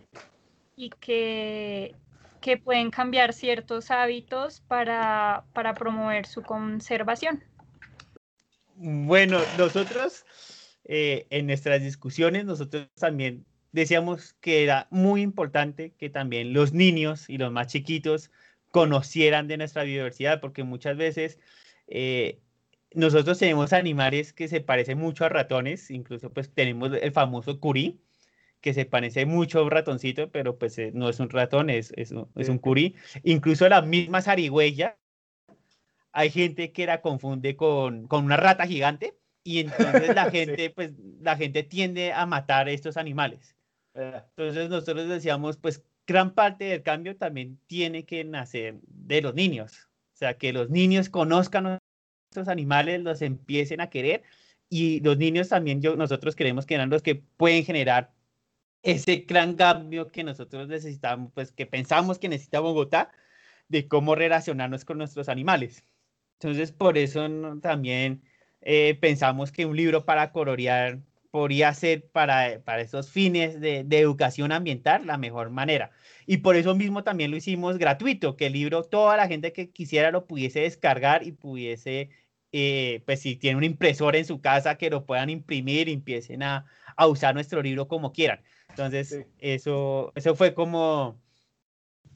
S3: y que, que pueden cambiar ciertos hábitos para, para promover su conservación.
S2: Bueno, nosotros eh, en nuestras discusiones, nosotros también decíamos que era muy importante que también los niños y los más chiquitos conocieran de nuestra biodiversidad, porque muchas veces eh, nosotros tenemos animales que se parecen mucho a ratones, incluso pues tenemos el famoso curí, que se parece mucho a un ratoncito, pero pues eh, no es un ratón, es, es, un, es un curí. Incluso la misma zarigüeya, hay gente que la confunde con, con una rata gigante y entonces la *laughs*
S4: Sí.
S2: gente, pues la gente tiende a matar estos animales.
S4: Eh,
S2: Entonces nosotros decíamos, pues gran parte del cambio también tiene que nacer de los niños. O sea, que los niños conozcan a estos animales, los empiecen a querer y los niños también, yo, nosotros creemos que eran los que pueden generar ese gran cambio que nosotros necesitamos, pues que pensamos que necesita Bogotá, de cómo relacionarnos con nuestros animales. Entonces, por eso también eh, pensamos que un libro para colorear podría ser para, para esos fines de, educación ambiental la mejor manera. Y por eso mismo también lo hicimos gratuito, que el libro toda la gente que quisiera lo pudiese descargar y pudiese, eh, pues si tiene una impresora en su casa, que lo puedan imprimir y empiecen a, a usar nuestro libro como quieran. Entonces,
S4: Sí.
S2: eso, eso fue como,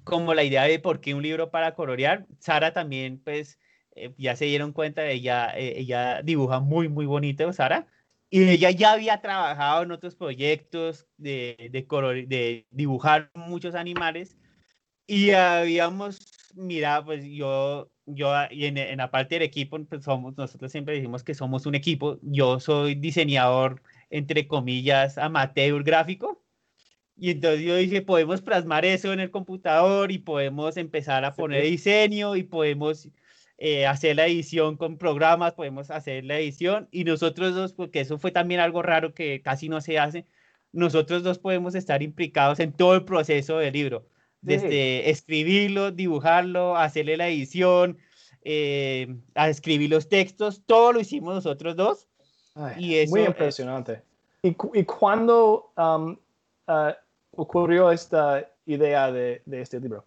S2: como la idea de por qué un libro para colorear. Sara también, pues, eh, ya se dieron cuenta, ella, eh, ella dibuja muy, muy bonito, Sara. Y ella ya había trabajado en otros proyectos de, de, color- de dibujar muchos animales. Y habíamos mirado, pues yo, yo ah, y en, en la parte del equipo, pues somos, nosotros siempre decimos que somos un equipo. Yo soy diseñador, entre comillas, amateur gráfico. Y entonces yo dije, podemos plasmar eso en el computador y podemos empezar a poner diseño y podemos eh, hacer la edición con programas, podemos hacer la edición y nosotros dos, porque eso fue también algo raro que casi no se hace, nosotros dos podemos estar implicados en todo el proceso del libro,
S4: Sí.
S2: desde escribirlo, dibujarlo, hacerle la edición, eh, a escribir los textos, todo lo hicimos nosotros dos.
S4: ay,
S2: Y eso
S4: muy
S2: es-
S4: impresionante. ¿Y, cu- y cuándo um, ah, ocurrió esta idea de, de este libro?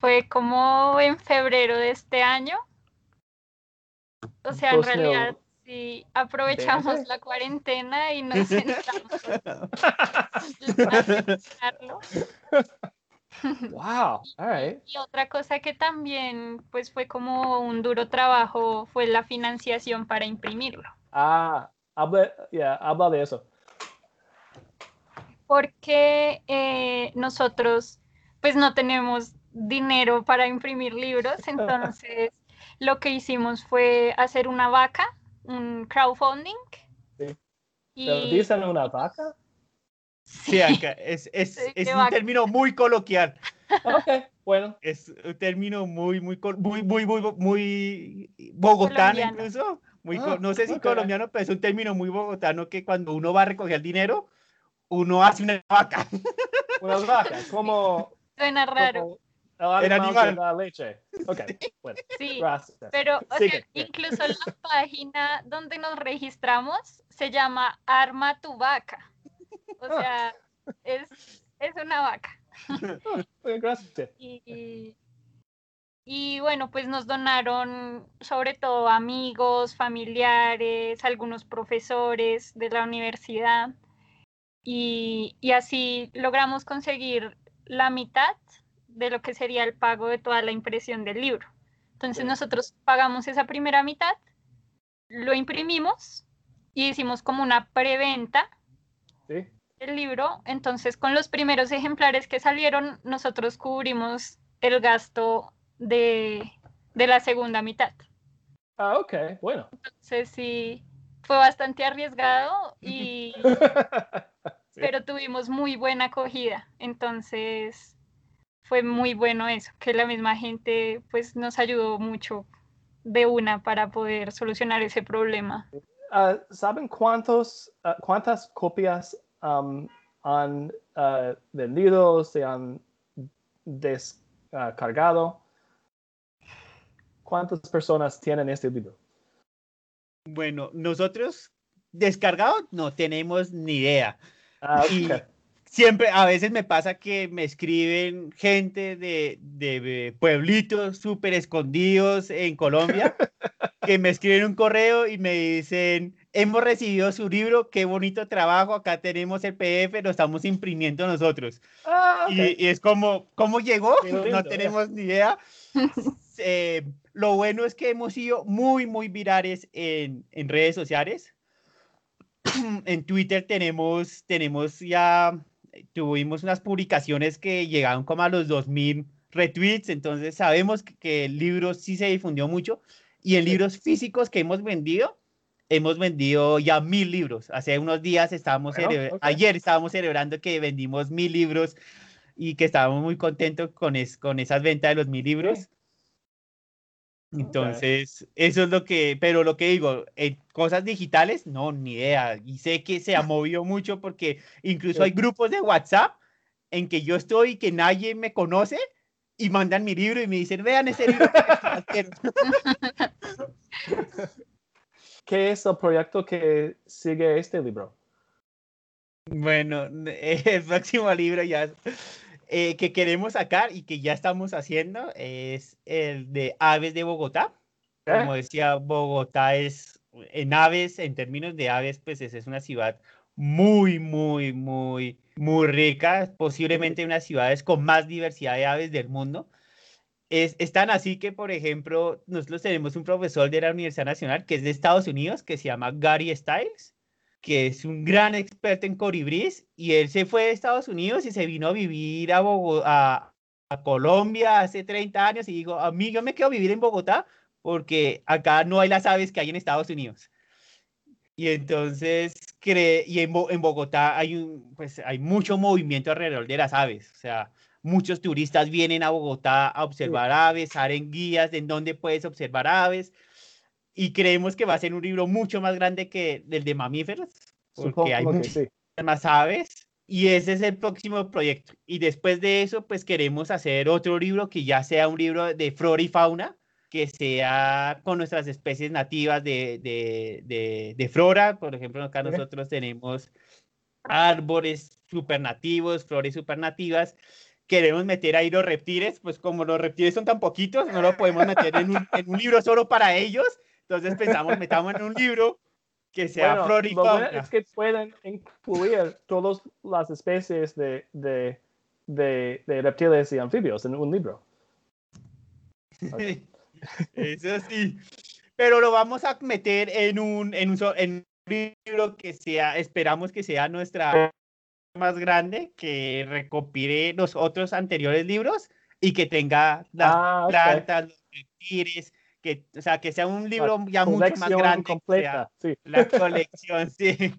S3: Fue como en febrero de este año. O sea, en
S4: 2000.
S3: realidad sí aprovechamos la cuarentena y nos *laughs* sentamos a.
S4: Wow, all right.
S3: Y otra cosa que también pues fue como un duro trabajo fue la financiación para imprimirlo.
S4: Ah, habla, yeah, habla de eso.
S3: Porque eh, nosotros pues no tenemos dinero para imprimir libros, *laughs* entonces lo que hicimos fue hacer una vaca un crowdfunding.
S4: Sí.
S3: Y
S4: ¿Pero dicen una vaca?
S2: Sí, acá es, es, *laughs*
S3: Sí,
S2: es un
S3: vaca.
S2: término muy coloquial. *laughs*
S4: Ok, bueno.
S2: Es un término muy, muy, muy, muy, muy, muy bogotano
S3: Colombiano.
S2: incluso. Muy,
S4: Ah,
S2: no sé si
S4: ok.
S2: colombiano, pero es un término muy bogotano que cuando uno va a recoger dinero, uno hace una vaca. *laughs*
S4: Una vaca, como...
S3: suena raro.
S4: como el
S2: El
S4: animal da leche. Ok, bueno,
S3: Sí,
S4: gracias.
S3: pero o sea, incluso la *laughs* página donde nos registramos se llama Arma tu vaca. O
S4: Ah.
S3: sea, es, es una vaca. *laughs*
S4: Gracias.
S3: Y, y bueno, pues nos donaron sobre todo amigos, familiares, algunos profesores de la universidad. Y, y así logramos conseguir la mitad de lo que sería el pago de toda la impresión del libro. Entonces
S4: Sí.
S3: nosotros pagamos esa primera mitad, lo imprimimos y hicimos como una preventa
S4: Sí.
S3: el libro, entonces con los primeros ejemplares que salieron, nosotros cubrimos el gasto de, de la segunda mitad.
S4: Ah, ok, bueno.
S3: Entonces sí, fue bastante arriesgado, y. *laughs* pero tuvimos muy buena acogida. Entonces fue muy bueno eso, que la misma gente pues nos ayudó mucho de una para poder solucionar ese problema.
S4: Ah, ¿Saben cuántos, ah, cuántas copias am, han ah, vendido, se han descargado? ¿Cuántas personas tienen este libro?
S2: Bueno, nosotros descargado no tenemos ni idea.
S4: Ah,
S2: Y
S4: ok.
S2: siempre, a veces me pasa que me escriben gente de, de pueblitos súper escondidos en Colombia, *laughs* que me escriben un correo y me dicen, hemos recibido su libro, qué bonito trabajo, acá tenemos el PDF, lo estamos imprimiendo nosotros.
S4: Ah, ok.
S2: Y, y es como, ¿cómo llegó?
S4: Lindo,
S2: no tenemos ni idea. *laughs* Eh, lo bueno es que hemos sido muy, muy virales en, en redes sociales. *clears throat* en Twitter tenemos, tenemos ya, tuvimos unas publicaciones que llegaron como a los 2000 retweets, entonces sabemos que, que el libro sí se difundió mucho. Y en libros físicos que hemos vendido, hemos vendido ya mil libros. Hace unos días estábamos,
S4: Bueno,
S2: celebre-
S4: ok.
S2: ayer estábamos celebrando que vendimos mil libros y que estábamos muy contentos con, es, con esas ventas de los mil libros. Entonces, eso es lo que, pero lo que digo, en cosas digitales, no, ni idea. Y sé que se ha *laughs* movido mucho porque incluso hay grupos de WhatsApp en que yo estoy y que nadie me conoce y mandan mi libro y me dicen, vean ese libro que les trajeron". *laughs*
S4: ¿Qué es el proyecto que sigue este libro?
S2: Bueno, *laughs* el próximo libro ya eh, que queremos sacar y que ya estamos haciendo es el de Aves de Bogotá. Como decía, Bogotá es, en aves, en términos de aves, pues es, es una ciudad muy, muy, muy, muy rica, posiblemente una de las ciudades con más diversidad de aves del mundo. Es, es tan así que, por ejemplo, nosotros tenemos un profesor de la Universidad Nacional que es de Estados Unidos, que se llama Gary Stiles, que es un gran experto en colibrís, y él se fue de Estados Unidos y se vino a vivir a, Bogo- a, a Colombia hace 30 años y dijo, a mí yo me quedo vivir en Bogotá porque acá no hay las aves que hay en Estados Unidos. Y entonces, cree, y en, Bo- en Bogotá hay, un, pues, hay mucho movimiento alrededor de las aves. O sea, muchos turistas vienen a Bogotá a observar aves, salen guías de en dónde puedes observar aves. Y creemos que va a ser un libro mucho más grande que el de mamíferos, porque
S4: Supongo
S2: hay muchas
S4: sí.
S2: más aves. Y ese es el próximo proyecto. Y después de eso, pues queremos hacer otro libro que ya sea un libro de flora y fauna, que sea con nuestras especies nativas de, de, de, de flora. Por ejemplo, acá nosotros tenemos árboles supernativos, flores supernativas. Queremos meter ahí los reptiles, pues como los reptiles son tan poquitos, no lo podemos meter en un, en un libro solo para ellos. Entonces pensamos, metamos en un libro que sea
S4: Bueno,
S2: y
S4: es que pueden incluir todas las especies de, de, de, de reptiles y anfibios en un libro. Ok. *laughs*
S2: Eso sí. Pero lo vamos a meter en un, en un, so- en un libro que sea, esperamos que sea nuestra más grande, que recopile los otros anteriores libros y que tenga las
S4: Ah,
S2: plantas, los reptiles, que, o sea, que sea un libro ya mucho más grande. sea
S4: completa, sí.
S2: La colección, *laughs* sí.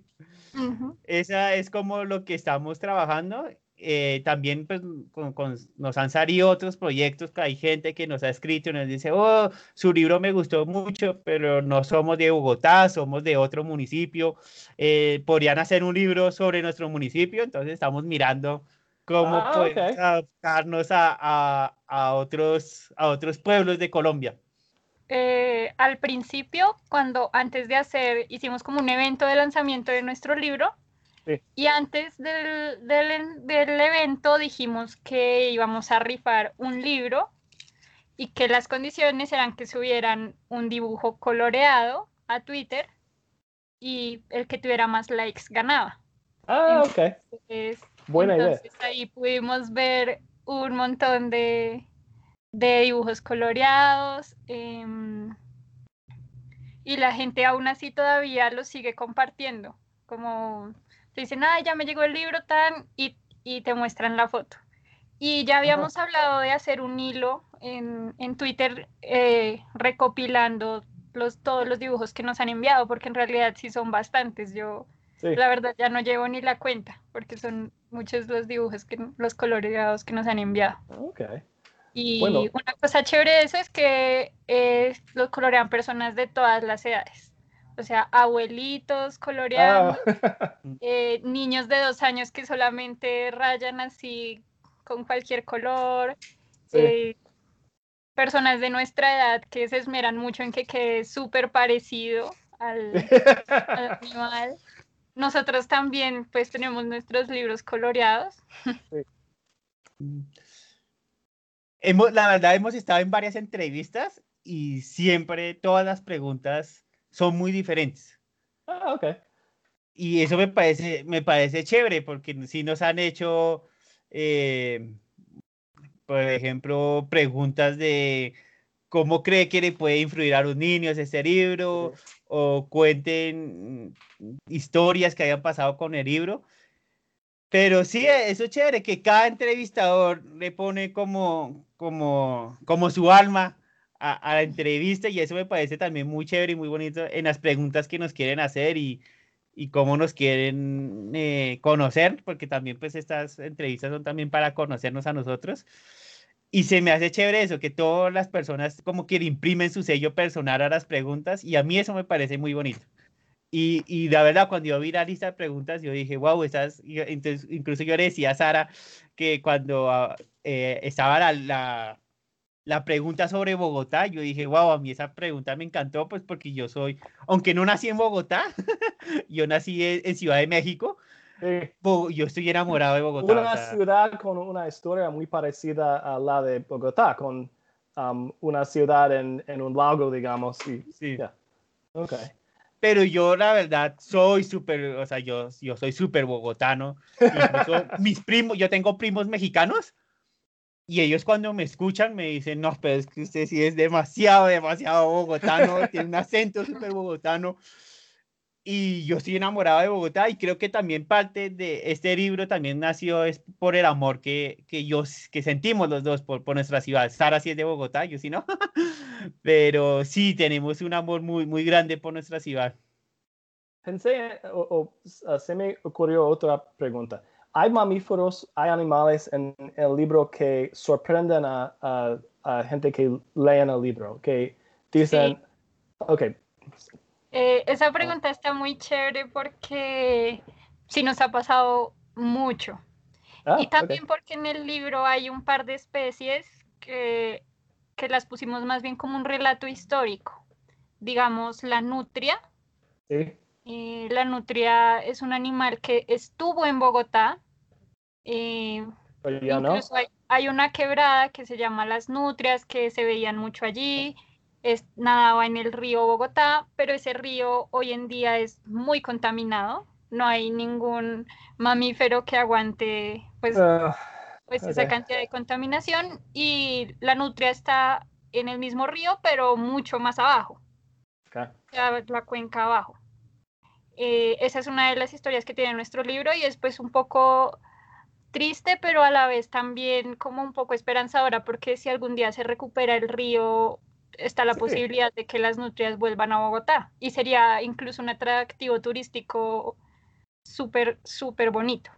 S3: Ujú.
S2: Esa es como lo que estamos trabajando. Eh, también pues, con- con- nos han salido otros proyectos que hay gente que nos ha escrito y nos dice, oh, su libro me gustó mucho, pero no somos de Bogotá, somos de otro municipio. eh, podrían hacer un libro sobre nuestro municipio, entonces estamos mirando cómo
S4: Ah,
S2: podemos
S4: ok.
S2: adaptarnos a, a- a otros, a otros pueblos de Colombia.
S3: Eh, al principio, cuando antes de hacer, hicimos como un evento de lanzamiento de nuestro libro.
S4: Sí.
S3: Y antes del, del- del evento dijimos que íbamos a rifar un libro y que las condiciones eran que subieran un dibujo coloreado a Twitter y el que tuviera más likes ganaba.
S4: Ah, ok.
S3: Entonces,
S4: Buena idea.
S3: entonces ahí pudimos ver un montón de, de dibujos coloreados em, y la gente aún así todavía los sigue compartiendo. Como te dicen, ah, ya me llegó el libro tan y, y te muestran la foto. Y ya habíamos hablado de hacer un hilo en, en Twitter eh, recopilando los, todos los dibujos que nos han enviado, porque en realidad sí son bastantes. Yo,
S4: Sí.
S3: la verdad, ya no llevo ni la cuenta, porque son muchos los dibujos, que, los coloreados que nos han enviado.
S4: Ok.
S3: Y
S4: Bueno.
S3: una cosa chévere de eso es que eh, los colorean personas de todas las edades. O sea, abuelitos coloreando,
S4: Ah, *laughs*
S3: eh, niños de dos años que solamente rayan así con cualquier color,
S4: Sí.
S3: eh, personas de nuestra edad que se esmeran mucho en que quede súper parecido al, al *laughs* animal. Nosotros también pues tenemos nuestros libros coloreados. *laughs*
S2: Hemos, la verdad, hemos estado en varias entrevistas y siempre todas las preguntas son muy diferentes.
S4: ah, ok.
S2: Y eso me parece, me parece chévere porque si nos han hecho, eh, por ejemplo, preguntas de cómo cree que le puede influir a los niños este libro o cuenten historias que hayan pasado con el libro. Pero sí, eso es chévere, que cada entrevistador le pone como, como, como su alma a, a la entrevista y eso me parece también muy chévere y muy bonito en las preguntas que nos quieren hacer y, y cómo nos quieren eh, conocer, porque también pues estas entrevistas son también para conocernos a nosotros. Y se me hace chévere eso, que todas las personas como que le imprimen su sello personal a las preguntas y a mí eso me parece muy bonito. Y, y la verdad, cuando yo vi la lista de preguntas, yo dije, wow, estas, y- entonces, incluso yo le decía a Sara que cuando eh, estaba la, la, la pregunta sobre Bogotá, yo dije, wow, a mí esa pregunta me encantó, pues porque yo soy, aunque no nací en Bogotá, *laughs* yo nací en, en Ciudad de México,
S4: Sí.
S2: Yo estoy enamorado de Bogotá. o
S4: Una
S2: sea,
S4: ciudad con una historia muy parecida a la de Bogotá, con um, una ciudad en, en un lago, digamos. Y,
S2: sí.
S4: ya. Ok.
S2: Pero yo, la verdad, soy súper, o sea, yo, yo soy súper bogotano. Incluso *laughs* mis primos, yo tengo primos mexicanos y ellos cuando me escuchan me dicen, no, pero es que usted sí es demasiado, demasiado bogotano, tiene un acento súper bogotano. Y yo estoy enamorado de Bogotá y creo que también parte de este libro también nació es por el amor que, que, yo, que sentimos los dos por, por nuestra ciudad. Sara sí es de Bogotá, yo sí no. *laughs* Pero sí, tenemos un amor muy, muy grande por nuestra ciudad.
S4: Pensé, o, o, uh, se me ocurrió otra pregunta. ¿Hay mamíferos, hay animales en el libro que sorprenden a, a, a gente que leen el libro? Que dicen, ok,
S3: Eh, esa pregunta está muy chévere porque sí nos ha pasado mucho.
S4: ah,
S3: Y también porque en el libro hay un par de especies que, que las pusimos más bien como un relato histórico. Digamos, la nutria.
S4: Sí.
S3: Eh, la nutria es un animal que estuvo en Bogotá. eh,
S4: Pero ya no.
S3: incluso hay, hay una quebrada que se llama Las Nutrias, que se veían mucho allí. Es, nadaba en el río Bogotá, pero ese río hoy en día es muy contaminado. No hay ningún mamífero que aguante pues,
S4: Ah,
S3: pues esa cantidad de contaminación y la nutria está en el mismo río, pero mucho más abajo,
S4: ok.
S3: la, la cuenca abajo. Eh, esa es una de las historias que tiene nuestro libro y es pues un poco triste, pero a la vez también como un poco esperanzadora, porque si algún día se recupera el río está la
S4: Sí.
S3: posibilidad de que las nutrias vuelvan a Bogotá y sería incluso un atractivo turístico súper, súper bonito.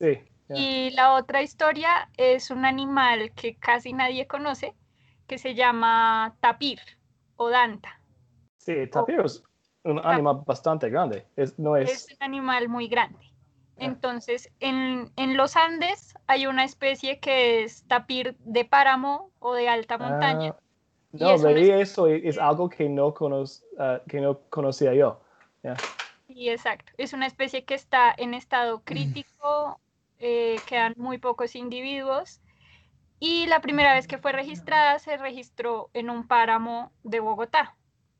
S4: Sí. yeah.
S3: Y la otra historia es un animal que casi nadie conoce, que se llama tapir o danta.
S4: Sí, tapir es un animal bastante grande. Es, no es.
S3: Es un animal muy grande. Entonces, en, en los Andes hay una especie que es tapir de páramo o de alta montaña.
S4: Ah,
S3: Y
S4: no,
S3: es una
S4: leí eso y es algo que no, cono- ah, que no conocía yo. Yeah.
S3: Sí, exacto. Es una especie que está en estado crítico, eh, quedan muy pocos individuos. Y la primera vez que fue registrada se registró en un páramo de Bogotá.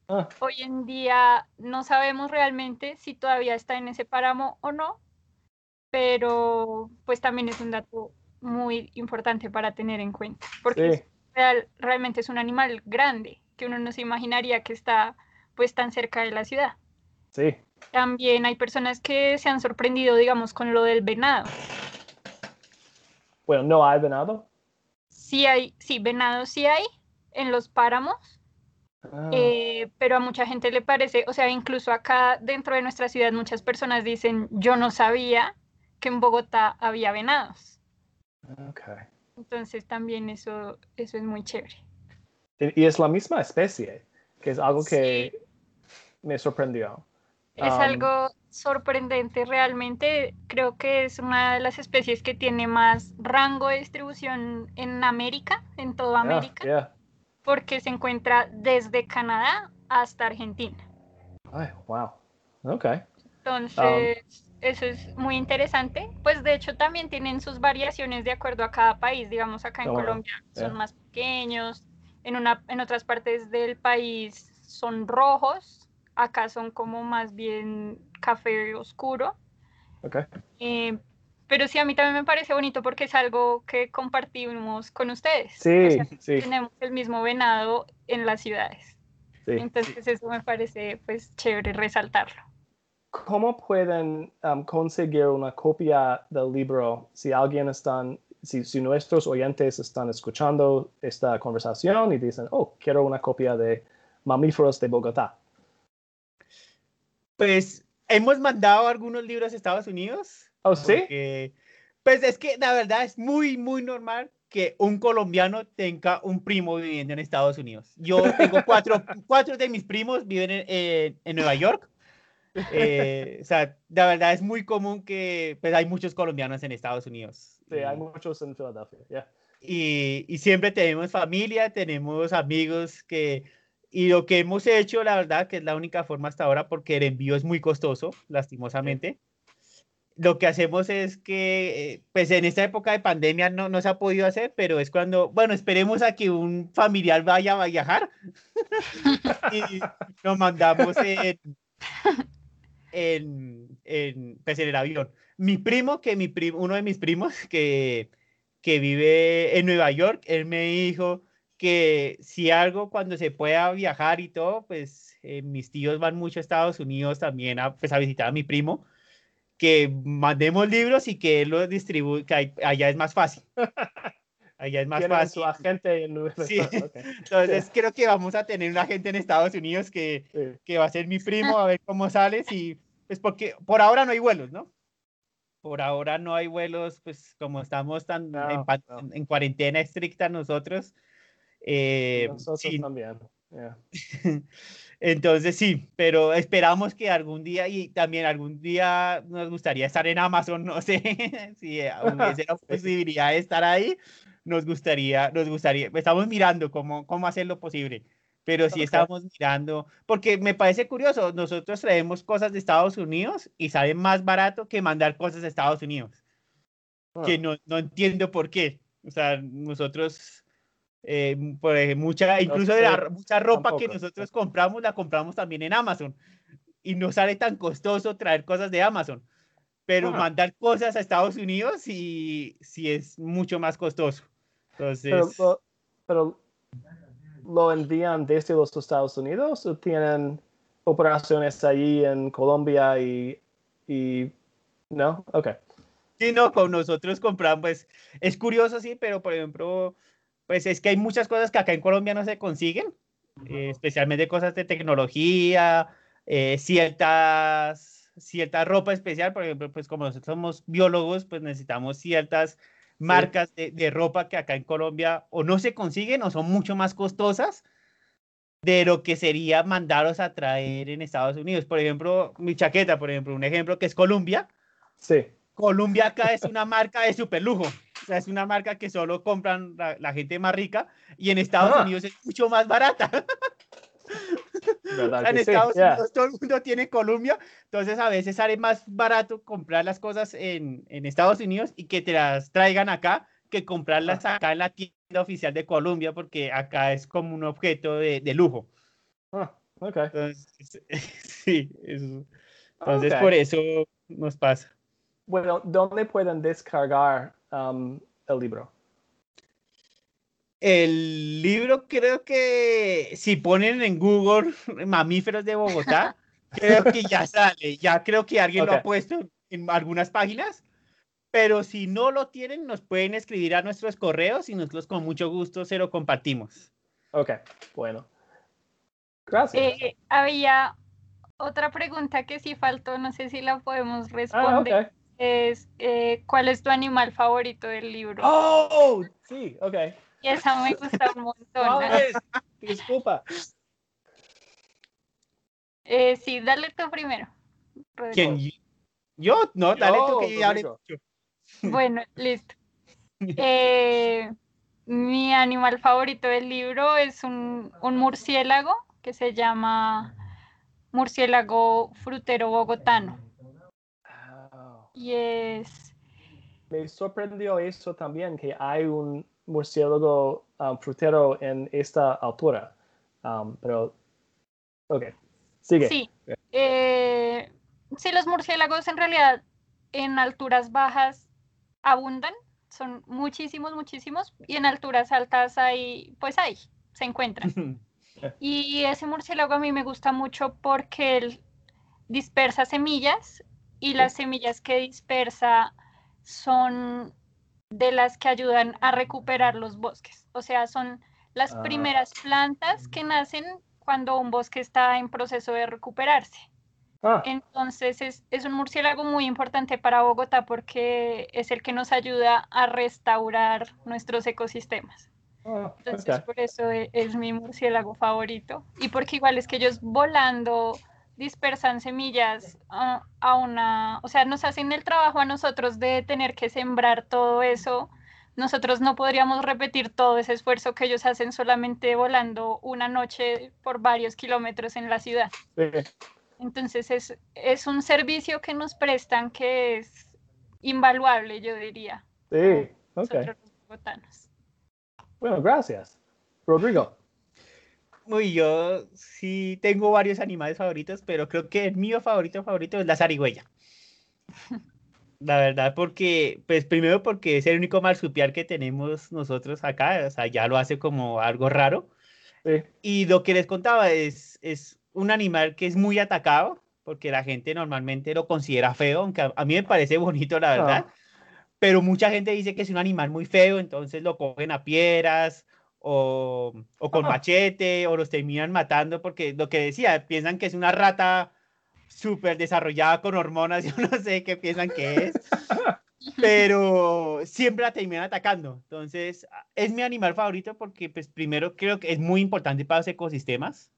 S4: Ah,
S3: Hoy en día no sabemos realmente si todavía está en ese páramo o no, pero pues también es un dato muy importante para tener en cuenta, porque es
S4: sí,
S3: real- realmente es un animal grande que uno no se imaginaría que está pues tan cerca de la ciudad.
S4: sí.
S3: También hay personas que se han sorprendido, digamos, con lo del venado.
S4: Bueno, no hay venado.
S3: Sí hay, sí, venado sí hay en los páramos,
S4: Ah,
S3: eh, pero a mucha gente le parece, o sea, incluso acá dentro de nuestra ciudad muchas personas dicen, yo no sabía que en Bogotá había venados.
S4: okay.
S3: Entonces también eso, eso es muy chévere.
S4: Y, es la misma especie, que es algo que me sorprendió.
S3: Es
S4: Um,
S3: algo sorprendente realmente. Creo que es una de las especies que tiene más rango de distribución en América, en toda
S4: yeah,
S3: América,
S4: yeah.
S3: porque se encuentra desde Canadá hasta Argentina.
S4: Ay, wow. Okay.
S3: Entonces, eso es muy interesante. Pues de hecho también tienen sus variaciones de acuerdo a cada país. Digamos, acá en Colombia son más pequeños, en, una, en otras partes del país son rojos, acá son como más bien café oscuro.
S4: Okay.
S3: Eh, pero sí, a mí también me parece bonito porque es algo que compartimos con ustedes. O
S4: Sí,
S3: sea,
S4: sí,
S3: tenemos el mismo venado en las ciudades.
S4: sí.
S3: Entonces eso me parece pues chévere resaltarlo.
S4: ¿Cómo pueden um, conseguir una copia del libro si alguien están, si, si nuestros oyentes están escuchando esta conversación y dicen, oh, quiero una copia de Mamíferos de Bogotá?
S2: Pues hemos mandado algunos libros a Estados Unidos.
S4: ¿Oh, sí?
S2: porque, pues es que la verdad es muy, muy normal que un colombiano tenga un primo viviendo en Estados Unidos. Yo tengo cuatro, *laughs* cuatro de mis primos viven en, en- en Nueva York. Eh, o sea, la verdad es muy común que pues, hay muchos colombianos en Estados Unidos.
S4: Sí, hay muchos en Filadelfia. yeah.
S2: y, y siempre tenemos familia, tenemos amigos que... Y lo que hemos hecho, la verdad, que es la única forma hasta ahora, porque el envío es muy costoso, lastimosamente. Lo que hacemos es que, eh, pues en esta época de pandemia no, no se ha podido hacer, pero es cuando, bueno, esperemos a que un familiar vaya a viajar *laughs* y lo mandamos en, en, en, pues en el avión. Mi primo, que mi primo, uno de mis primos *laughs* que, que vive en Nueva York, él me dijo que si algo cuando se pueda viajar y todo, pues eh, mis tíos van mucho a Estados Unidos también a, pues, a visitar a mi primo, que mandemos libros y que él los distribuya, que ahí- allá es más fácil. *laughs* Allá es más fácil.
S4: su agente en
S2: Sí.
S4: York. ok. *laughs*
S2: Entonces creo que vamos a tener una gente en Estados Unidos que,
S4: Sí.
S2: que va a ser mi primo, a ver cómo sales y pues porque por ahora no hay vuelos, ¿no? Por ahora no hay vuelos, pues como estamos tan
S4: No,
S2: en,
S4: no.
S2: en cuarentena estricta nosotros. eh,
S4: Nosotros
S2: sí,
S4: también. yeah. *laughs*
S2: entonces sí, pero esperamos que algún día y también algún día nos gustaría estar en Amazon, no sé *laughs* si eh, hubiese la *laughs* posibilidad de estar ahí, nos gustaría, nos gustaría, estamos mirando cómo, cómo hacerlo posible, pero sí estamos mirando, porque me parece curioso, nosotros traemos cosas de Estados Unidos y sale más barato que mandar cosas de Estados Unidos, que
S4: Ah,
S2: no, no entiendo por qué, o sea, nosotros... eh, por ejemplo, mucha, incluso de la,
S4: sé,
S2: ro- mucha ropa que
S4: tampoco.
S2: nosotros compramos, la compramos también en Amazon. Y no sale tan costoso traer cosas de Amazon. Pero
S4: Ah.
S2: mandar cosas a Estados Unidos sí, sí es mucho más costoso. Entonces,
S4: Pero, pero lo envían desde los Estados Unidos o tienen operaciones allí en Colombia y, y no? Ok.
S2: sí, no, con nosotros compramos, pues es curioso, sí, pero por ejemplo, pues es que hay muchas cosas que acá en Colombia no se consiguen. eh, especialmente cosas de tecnología, eh, ciertas, cierta ropa especial, por ejemplo, pues como nosotros somos biólogos, pues necesitamos ciertas marcas de, de ropa que acá en Colombia o no se consiguen o son mucho más costosas de lo que sería mandarlos a traer en Estados Unidos. Por ejemplo, mi chaqueta, por ejemplo, un ejemplo que es Columbia.
S4: Sí.
S2: Columbia acá es una marca de super lujo. O sea, es una marca que solo compran la, la gente más rica y en Estados
S4: Ah.
S2: Unidos es mucho más barata. *laughs*
S4: ¿Verdad
S2: en
S4: sí?
S2: Estados
S4: Yeah.
S2: Unidos todo el mundo tiene Columbia, entonces a veces sale más barato comprar las cosas en, en Estados Unidos y que te las traigan acá que comprarlas acá en la tienda oficial de Columbia porque acá es como un objeto de, de lujo.
S4: Ah, ok.
S2: Entonces, *laughs* sí, eso- entonces
S4: Ok.
S2: por eso nos pasa.
S4: Bueno, ¿dónde pueden descargar um, el libro?
S2: El libro creo que si ponen en Google *laughs* mamíferos de Bogotá, creo que ya *laughs* sale. Ya creo que alguien lo ha puesto en algunas páginas. Pero si no lo tienen, nos pueden escribir a nuestros correos y nosotros con mucho gusto se lo compartimos.
S4: Ok, bueno. Gracias.
S3: Eh, había otra pregunta que sí faltó, no sé si la podemos
S4: ah,
S3: responder.
S4: ok.
S3: Es eh, ¿cuál es tu animal favorito del libro?
S4: Oh, sí, ok.
S3: Y esa me *laughs* gusta un montón.
S4: Disculpa.
S3: Eh, sí, dale tú primero. Rodrigo.
S2: ¿Quién? ¿Yo? No, dale tú que yo ya hablé. *laughs*
S3: Bueno, listo. Eh, mi animal favorito del libro es un, un murciélago que se llama murciélago frutero bogotano.
S4: Ah,
S3: Y es,
S4: Me sorprendió eso también, que hay un murciélago um, frutero en esta altura. Um, pero, ok, sigue.
S3: sí, eh, sí, los murciélagos en realidad en alturas bajas abundan, son muchísimos, muchísimos, y en alturas altas hay, pues hay, se encuentran. *laughs* Y ese murciélago a mí me gusta mucho porque él dispersa semillas y las semillas que dispersa son de las que ayudan a recuperar los bosques. O sea, son las
S4: Ah.
S3: primeras plantas que nacen cuando un bosque está en proceso de recuperarse.
S4: Ah,
S3: Entonces es, es un murciélago muy importante para Bogotá porque es el que nos ayuda a restaurar nuestros ecosistemas.
S4: ah,
S3: Entonces, por eso e- es, mi murciélago favorito. Y porque igual es que ellos volando dispersan semillas a, a una, o sea, nos hacen el trabajo a nosotros de tener que sembrar todo eso. Nosotros no podríamos repetir todo ese esfuerzo que ellos hacen solamente volando una noche por varios kilómetros en la ciudad.
S4: Sí.
S3: Entonces es, es un servicio que nos prestan que es invaluable, yo diría,
S4: Sí, ok.
S3: bogotanos.
S4: Bueno, gracias. Rodrigo.
S2: Uy, yo sí tengo varios animales favoritos, pero creo que el mío favorito favorito es la zarigüeya. *laughs* La verdad, porque, pues primero porque es el único marsupial que tenemos nosotros acá, o sea, ya lo hace como algo raro. Y lo que les contaba es, es un animal que es muy atacado, porque la gente normalmente lo considera feo, aunque a, a mí me parece bonito, la verdad. Pero mucha gente dice que es un animal muy feo, entonces lo cogen a piedras o, o con
S4: Ah.
S2: machete o los terminan matando, porque lo que decía, piensan que es una rata súper desarrollada con hormonas, *laughs* yo no sé qué piensan que es *laughs* pero siempre la terminan atacando. Entonces, a- es mi animal favorito porque, pues, primero creo que es muy importante para los ecosistemas.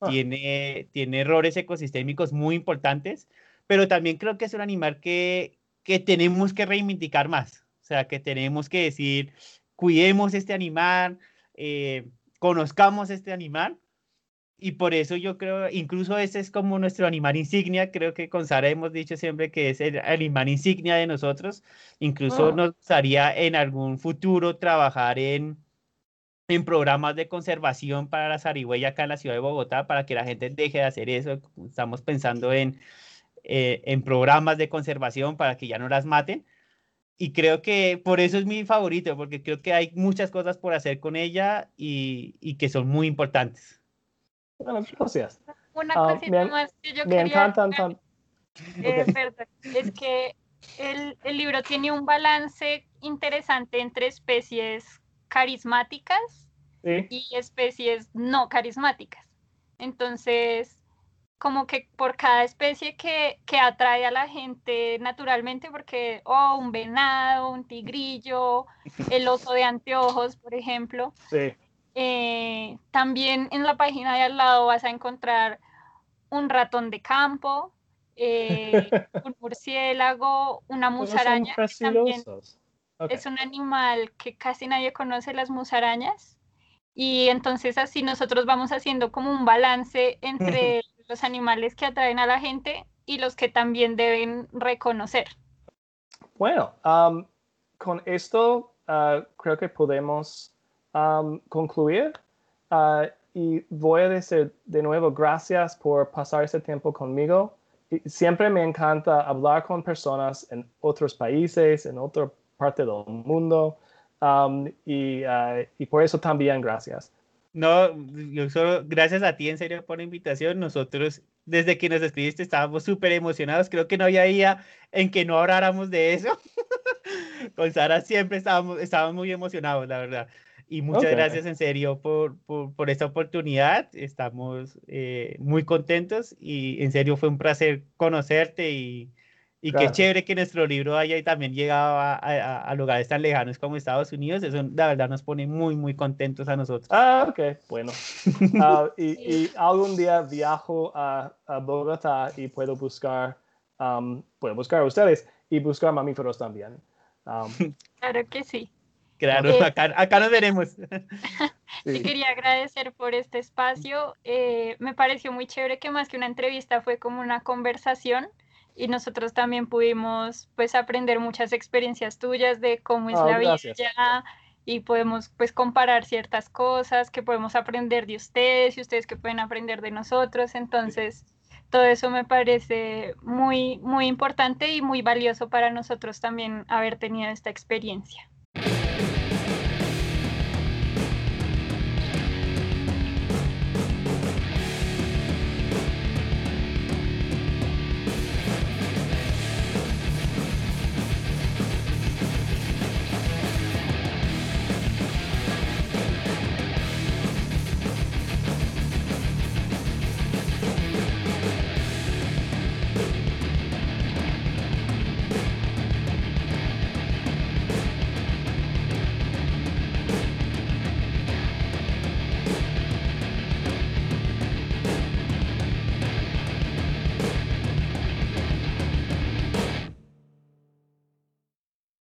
S4: Ah.
S2: Tiene, tiene errores ecosistémicos muy importantes, pero también creo que es un animal que, que tenemos que reivindicar más. O sea, que tenemos que decir, cuidemos este animal, eh, conozcamos este animal. Y por eso yo creo, incluso ese es como nuestro animal insignia. Creo que con Sara hemos dicho siempre que es el animal insignia de nosotros. Incluso
S4: Ah.
S2: nos gustaría en algún futuro trabajar en, en programas de conservación para la zarigüeya acá en la ciudad de Bogotá, para que la gente deje de hacer eso. Estamos pensando en, eh, en programas de conservación para que ya no las maten. Y creo que por eso es mi favorito, porque creo que hay muchas cosas por hacer con ella y, y que son muy importantes.
S4: Bueno, gracias.
S3: Una
S4: Ah,
S3: cosita
S4: me
S3: más que yo
S4: Me
S3: quería
S4: encantan tan...
S3: eh,
S4: ok.
S3: perdón, es que el, el libro tiene un balance interesante entre especies carismáticas
S8: Sí.
S3: y especies no carismáticas. Entonces, como que por cada especie que, que atrae a la gente naturalmente, porque, oh, un venado, un tigrillo, el *laughs* oso de anteojos, por ejemplo,
S8: Sí.
S3: eh, también en la página de al lado vas a encontrar un ratón de campo, eh, *laughs* un murciélago, una musaraña, que también
S8: preciosos. Ok.
S3: es un animal que casi nadie conoce, las musarañas. Y entonces así nosotros vamos haciendo como un balance *laughs* entre los animales que atraen a la gente y los que también deben reconocer.
S8: Bueno, am, con esto ah, creo que podemos am, concluir. Ah, y voy a decir de nuevo gracias por pasar este tiempo conmigo. Siempre me encanta hablar con personas en otros países, en otra parte del mundo. am, y, ah, y por eso también gracias.
S2: No, yo solo, gracias a ti en serio por la invitación. Nosotros, desde que nos escribiste, estábamos súper emocionados. Creo que no había día en que no habláramos de eso. *laughs* Con Sara siempre estábamos, estábamos muy emocionados, la verdad. Y muchas gracias en serio por, por, por esta oportunidad. Estamos eh, muy contentos y en serio fue un placer conocerte y, y qué
S8: Claro.
S2: chévere que nuestro libro haya también llegado a, a- a lugares tan lejanos como Estados Unidos. Eso la verdad nos pone muy, muy contentos a nosotros.
S8: Ah, ok, bueno. *laughs* Ah, y, y algún día viajo a, a Bogotá y puedo buscar, am, puedo buscar a ustedes y buscar mamíferos también. Am, *laughs*
S3: Claro que sí.
S2: Claro,
S3: Eh,
S2: acá, acá nos veremos. *laughs*
S3: Te quería agradecer por este espacio. eh, me pareció muy chévere que más que una entrevista fue como una conversación y nosotros también pudimos pues aprender muchas experiencias tuyas de cómo es
S8: Ah,
S3: la vida allá y podemos pues comparar ciertas cosas que podemos aprender de ustedes y ustedes que pueden aprender de nosotros. Entonces, todo eso me parece muy, muy importante y muy valioso para nosotros también haber tenido esta experiencia.